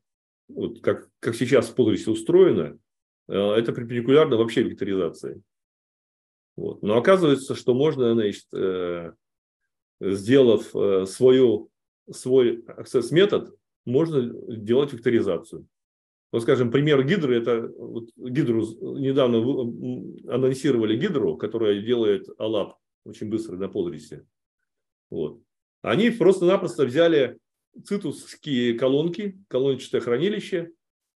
Вот как, как сейчас в полосе устроено, э, это перпендикулярно вообще векторизации. Вот. Но оказывается, что можно, значит, э, сделав э, свою, свой access метод, можно делать векторизацию. Вот, скажем, пример гидры, это вот гидру недавно анонсировали гидру, которая делает алап очень быстро на полрисе. Вот. Они просто-напросто взяли цитусские колонки, колончатое хранилище,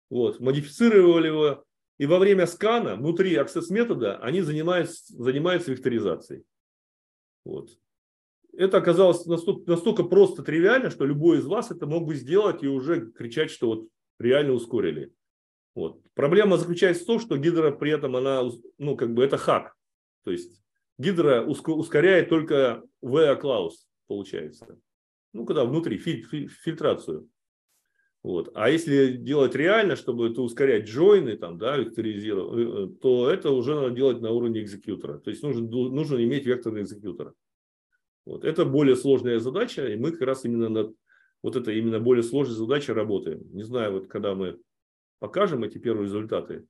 вот, модифицировали его, и во время скана внутри access метода они занимаются, занимаются векторизацией. Вот это оказалось настолько, настолько просто тривиально, что любой из вас это мог бы сделать и уже кричать, что вот реально ускорили. Вот. Проблема заключается в том, что гидра при этом, она, ну, как бы это хак. То есть гидра ускоряет только VA Claus, получается. Ну, когда внутри, филь, филь, фильтрацию. Вот. А если делать реально, чтобы это ускорять джойны, там, да, векторизировать, э, э, то это уже надо делать на уровне экзекьютора. То есть нужно, нужно иметь векторный экзекьютор. Вот. Это более сложная задача, и мы как раз именно над вот это именно более сложной задачей работаем. Не знаю, вот когда мы покажем эти первые результаты,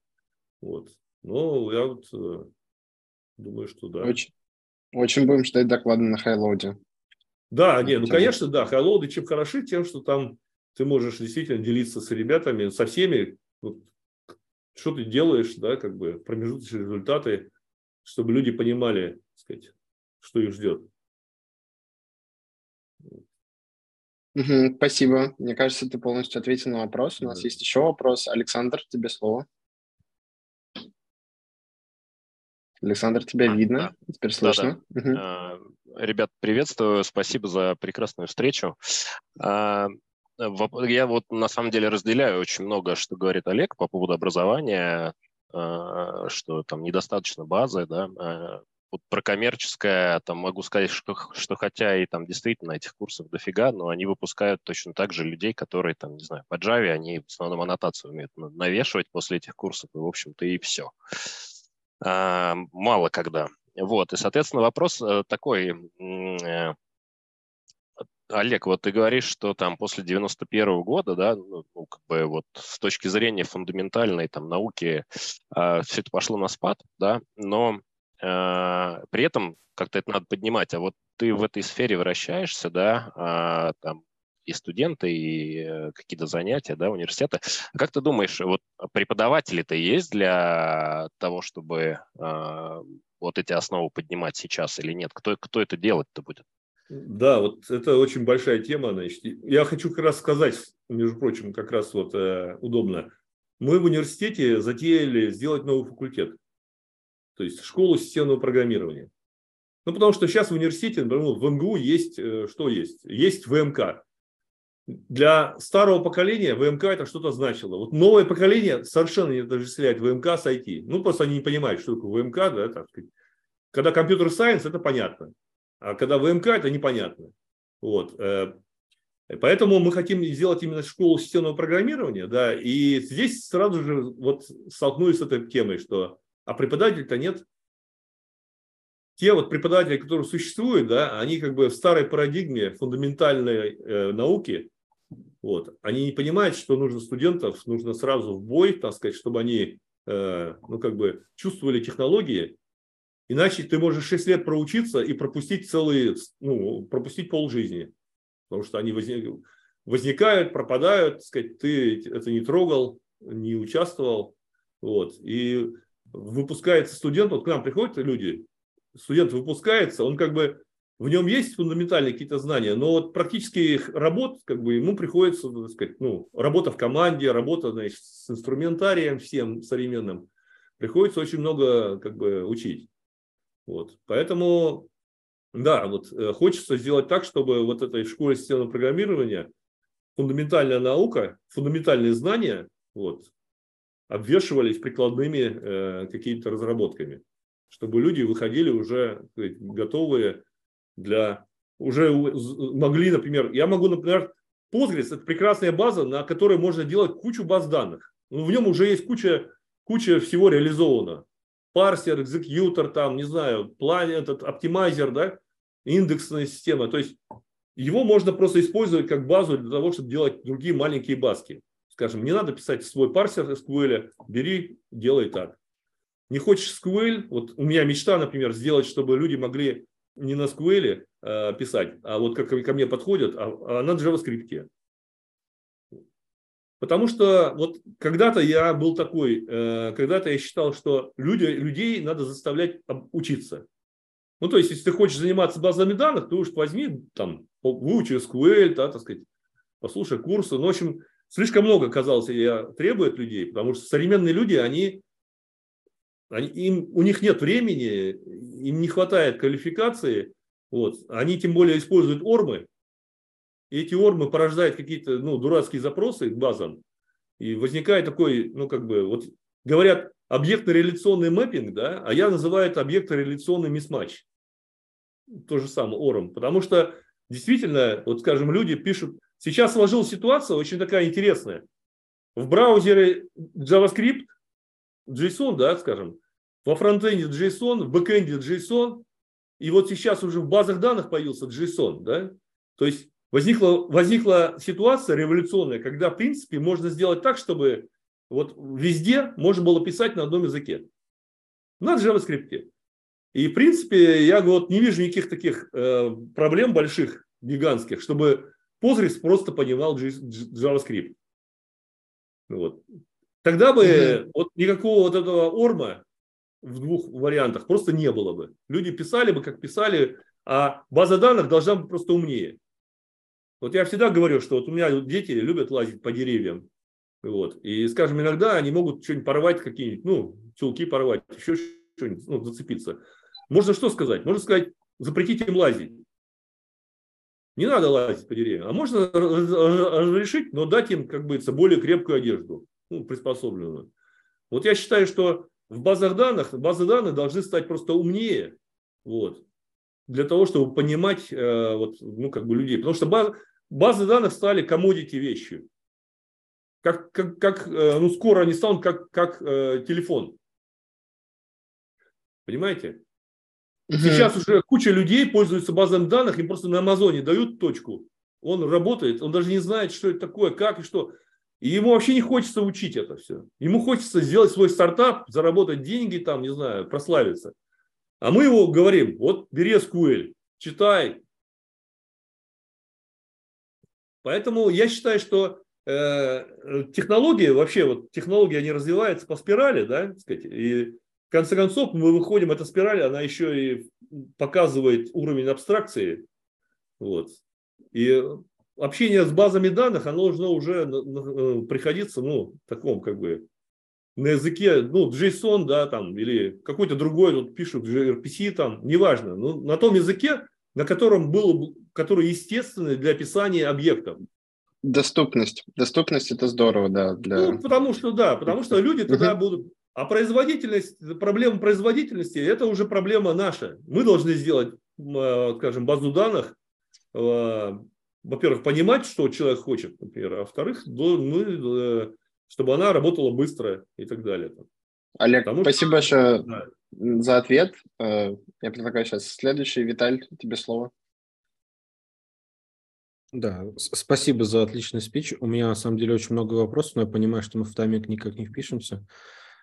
вот. но я вот э, думаю, что да. Очень, очень будем ждать доклады на хайлоуде. Да, нет, ну конечно, да, хайлоуды чем хороши, тем, что там ты можешь действительно делиться с ребятами, со всеми, вот, что ты делаешь, да, как бы промежуточные результаты, чтобы люди понимали, так сказать, что их ждет. Угу, спасибо. Мне кажется, ты полностью ответил на вопрос. У нас есть еще вопрос. Александр, тебе слово. Александр, тебя а, видно, да. теперь слышно. Да, да. Угу. Ребят, приветствую, спасибо за прекрасную встречу. А, я вот на самом деле разделяю очень много, что говорит Олег по поводу образования, а, что там недостаточно базы, да, вот про коммерческое, там могу сказать, что, что хотя и там действительно этих курсов дофига, но они выпускают точно так же людей, которые там, не знаю, по Java, они в основном аннотацию умеют навешивать после этих курсов, и, в общем-то, и все. А, мало когда. Вот, и, соответственно, вопрос э, такой, э, Олег, вот ты говоришь, что там после 91 -го года, да, ну, ну, как бы вот с точки зрения фундаментальной там науки э, все это пошло на спад, да, но а, при этом как-то это надо поднимать. А вот ты в этой сфере вращаешься, да, а, там и студенты, и э, какие-то занятия, да, университеты. А как ты думаешь, вот преподаватели-то есть для того, чтобы э, вот эти основы поднимать сейчас или нет? Кто, кто это делать-то будет? Да, вот это очень большая тема. Значит. Я хочу как раз сказать, между прочим, как раз вот э, удобно. Мы в университете затеяли сделать новый факультет то есть школу системного программирования. Ну, потому что сейчас в университете, например, в МГУ есть, э, что есть? Есть ВМК. Для старого поколения ВМК это что-то значило. Вот новое поколение совершенно не отождествляет ВМК с IT. Ну, просто они не понимают, что такое ВМК, да, так сказать. Когда компьютер сайенс, это понятно. А когда ВМК, это непонятно. Вот. Э, поэтому мы хотим сделать именно школу системного программирования, да, и здесь сразу же вот столкнулись с этой темой, что а преподавателей-то нет. Те вот преподаватели, которые существуют, да, они как бы в старой парадигме фундаментальной э, науки, вот, они не понимают, что нужно студентов, нужно сразу в бой, так сказать, чтобы они, э, ну, как бы чувствовали технологии, иначе ты можешь 6 лет проучиться и пропустить целые, ну, пропустить полжизни, потому что они возникают, пропадают, так сказать, ты это не трогал, не участвовал, вот, и выпускается студент, вот к нам приходят люди, студент выпускается, он как бы в нем есть фундаментальные какие-то знания, но вот практических работ, как бы ему приходится, так сказать, ну, работа в команде, работа, значит, с инструментарием всем современным, приходится очень много, как бы, учить. Вот. Поэтому, да, вот э, хочется сделать так, чтобы вот этой школе системного программирования фундаментальная наука, фундаментальные знания, вот, обвешивались прикладными э, какими-то разработками, чтобы люди выходили уже сказать, готовые для уже могли, например, я могу, например, Postgres – это прекрасная база, на которой можно делать кучу баз данных. Ну, в нем уже есть куча, куча всего реализовано. Парсер, экзекьютор, там, не знаю, план, этот оптимайзер, да, индексная система. То есть его можно просто использовать как базу для того, чтобы делать другие маленькие базки. Скажем, не надо писать свой парсер SQL, бери, делай так. Не хочешь SQL, вот у меня мечта, например, сделать, чтобы люди могли не на SQL э, писать, а вот как ко мне подходят, а, а на JavaScript. Потому что вот когда-то я был такой, э, когда-то я считал, что люди, людей надо заставлять учиться. Ну, то есть, если ты хочешь заниматься базами данных, то уж возьми, там, выучи SQL, да, так сказать, послушай курсы. Ну, в общем, слишком много, казалось, я требую людей, потому что современные люди, они они, им, у них нет времени, им не хватает квалификации. Вот. Они тем более используют ормы. И эти ORM ы порождают какие-то ну, дурацкие запросы к базам. И возникает такой, ну как бы, вот говорят, объектно-реляционный mapping, да, а я называю это объектно-реляционный mismatch. То же самое, ORM. Потому что действительно, вот скажем, люди пишут, сейчас сложилась ситуация очень такая интересная. В браузере JavaScript JSON, да, скажем, во фронтенде JSON, в бэкенде JSON, и вот сейчас уже в базах данных появился JSON, да, то есть возникла, возникла ситуация революционная, когда, в принципе, можно сделать так, чтобы вот везде можно было писать на одном языке, на JavaScript. И, в принципе, я вот не вижу никаких таких э, проблем больших, гигантских, чтобы Postgres просто понимал JavaScript. Вот. Тогда бы угу. вот никакого вот этого орма в двух вариантах просто не было бы. Люди писали бы, как писали, а база данных должна быть просто умнее. Вот я всегда говорю, что вот у меня дети любят лазить по деревьям. Вот. И, скажем, иногда они могут что-нибудь порвать, какие-нибудь, ну, чулки порвать, еще что-нибудь, ну, зацепиться. Можно что сказать? Можно сказать, запретить им лазить. Не надо лазить по деревьям. А можно разрешить, но дать им, как бы, более крепкую одежду ну, приспособленную. Вот я считаю, что в базах данных, базы данных должны стать просто умнее, вот, для того, чтобы понимать э, вот, ну, как бы людей. Потому что баз, базы данных стали комодити вещью. Как, как, как, э, ну, скоро они станут как, как э, телефон. Понимаете? Сейчас уже куча людей пользуются базами данных, им просто на Амазоне дают точку. Он работает, он даже не знает, что это такое, как и что. И ему вообще не хочется учить это все. Ему хочется сделать свой стартап, заработать деньги, там, не знаю, прославиться. А мы его говорим, вот бери SQL, читай. Поэтому я считаю, что э, технологии, вообще вот технологии, они развиваются по спирали, да, сказать, и в конце концов мы выходим, эта спираль, она еще и показывает уровень абстракции, вот. И общение с базами данных, оно должно уже э, приходиться, ну, в таком, как бы, на языке, ну, JSON, да, там, или какой-то другой, вот пишут gRPC, там, неважно, ну, на том языке, на котором был, который естественный для описания объектов. Доступность. Доступность это здорово, да. Для... Ну, потому что, да, потому что люди тогда будут... А производительность, проблема производительности, это уже проблема наша. Мы должны сделать, э, скажем, базу данных э, во-первых, понимать, что человек хочет, например, а во-вторых, ну, э, чтобы она работала быстро и так далее. Олег, Потому спасибо что... большое да. за ответ. Э, я предлагаю сейчас следующий. Виталь, тебе слово. Да, спасибо за отличный спич. У меня на самом деле очень много вопросов, но я понимаю, что мы в тайминг никак не впишемся.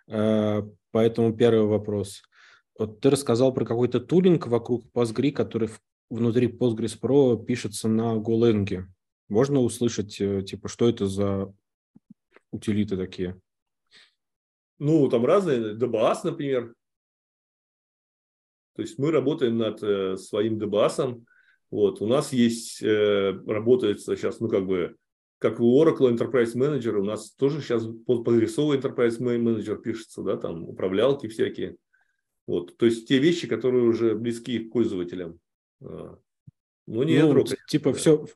Э, поэтому первый вопрос. Вот ты рассказал про какой-то тулинг вокруг Postgre, который внутри Postgres Pro пишется на Golang. Можно услышать, э, типа, что это за утилиты такие? Ну, там разные, DBAS, например. То есть мы работаем над э, своим DBAS. Вот, у нас есть, э, работает сейчас, ну, как бы, как у Oracle Enterprise Manager, у нас тоже сейчас подрисовый Enterprise Manager пишется, да, там управлялки всякие. Вот, то есть те вещи, которые уже близки к пользователям. Ну, не ну, ядро, типа да. все,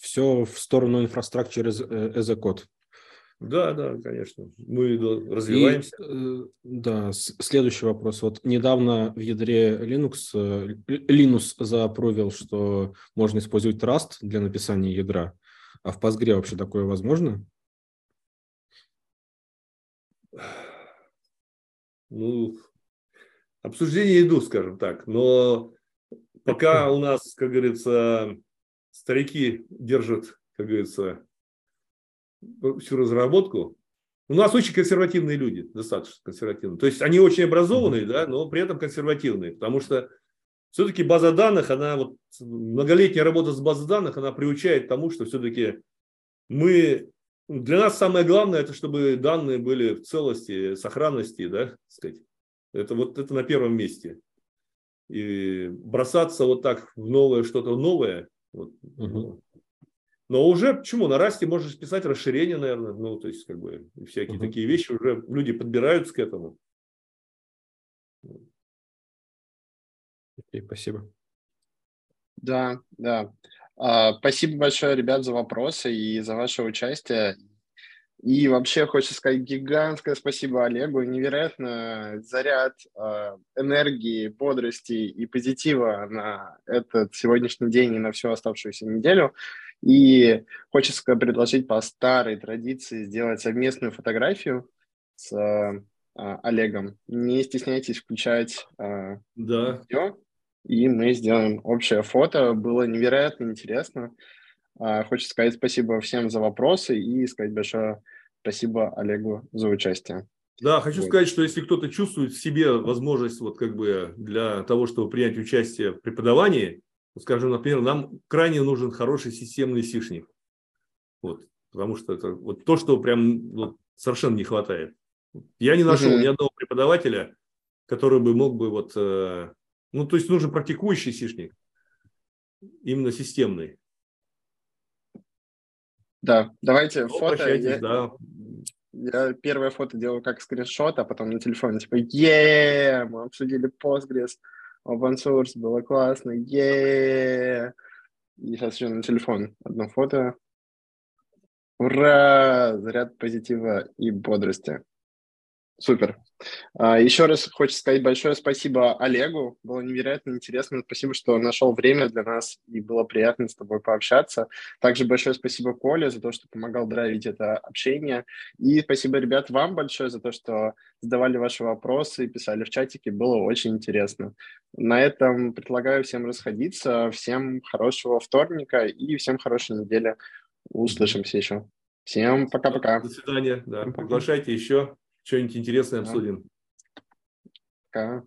все в сторону инфраструктуры as, as a code. Да, да, конечно. Мы развиваемся. И, э, да, следующий вопрос. Вот недавно в ядре Linux э, Linux запровил, что можно использовать Rust для написания ядра. А в Postgre вообще такое возможно? Ну, обсуждения идут, скажем так. Но пока у нас, как говорится, старики держат, как говорится, всю разработку. У нас очень консервативные люди, достаточно консервативные. То есть они очень образованные, да, но при этом консервативные, потому что все-таки база данных, она вот многолетняя работа с базой данных, она приучает к тому, что все-таки мы для нас самое главное это чтобы данные были в целости, сохранности, да, сказать. Это вот это на первом месте. И бросаться вот так в новое что-то новое, вот, угу. Но уже почему? На расте можешь писать расширение, наверное. Ну, то есть, как бы, всякие uh-huh. такие вещи уже люди подбираются к этому. Окей, спасибо. Да, да. А, спасибо большое, ребят, за вопросы и за ваше участие. И вообще хочется сказать гигантское спасибо Олегу. Невероятно заряд э, энергии, бодрости и позитива на этот сегодняшний день и на всю оставшуюся неделю. И хочется предложить по старой традиции сделать совместную фотографию с э, Олегом. Не стесняйтесь включать э, да. видео, и мы сделаем общее фото. Было невероятно интересно. Э, хочется сказать спасибо всем за вопросы и сказать большое спасибо Олегу за участие. Да, хочу вот. сказать, что если кто-то чувствует в себе возможность вот как бы для того, чтобы принять участие в преподавании, скажем, например, нам крайне нужен хороший системный сишник. Вот, потому что это вот то, что прям вот, совершенно не хватает. Я не нашел угу. ни одного преподавателя, который бы мог бы вот, э, ну, то есть нужен практикующий сишник, именно системный. Да, давайте ну, фото. Я, да. я первое фото делаю как скриншот, а потом на телефоне типа, е мы обсудили Postgres, open source, было классно, е И сейчас еще на телефон одно фото. Ура! Заряд позитива и бодрости. Супер. А, Еще раз хочется сказать большое спасибо Олегу. Было невероятно интересно. Спасибо, что нашел время для нас и было приятно с тобой пообщаться. Также большое спасибо Коле за то, что помогал драйвить это общение. И спасибо, ребят, вам большое за то, что задавали ваши вопросы и писали в чатике. Было очень интересно. На этом предлагаю всем расходиться. Всем хорошего вторника и всем хорошей недели. Услышимся еще. Всем пока-пока. До свидания. Да. Приглашайте еще что-нибудь интересное обсудим. Пока.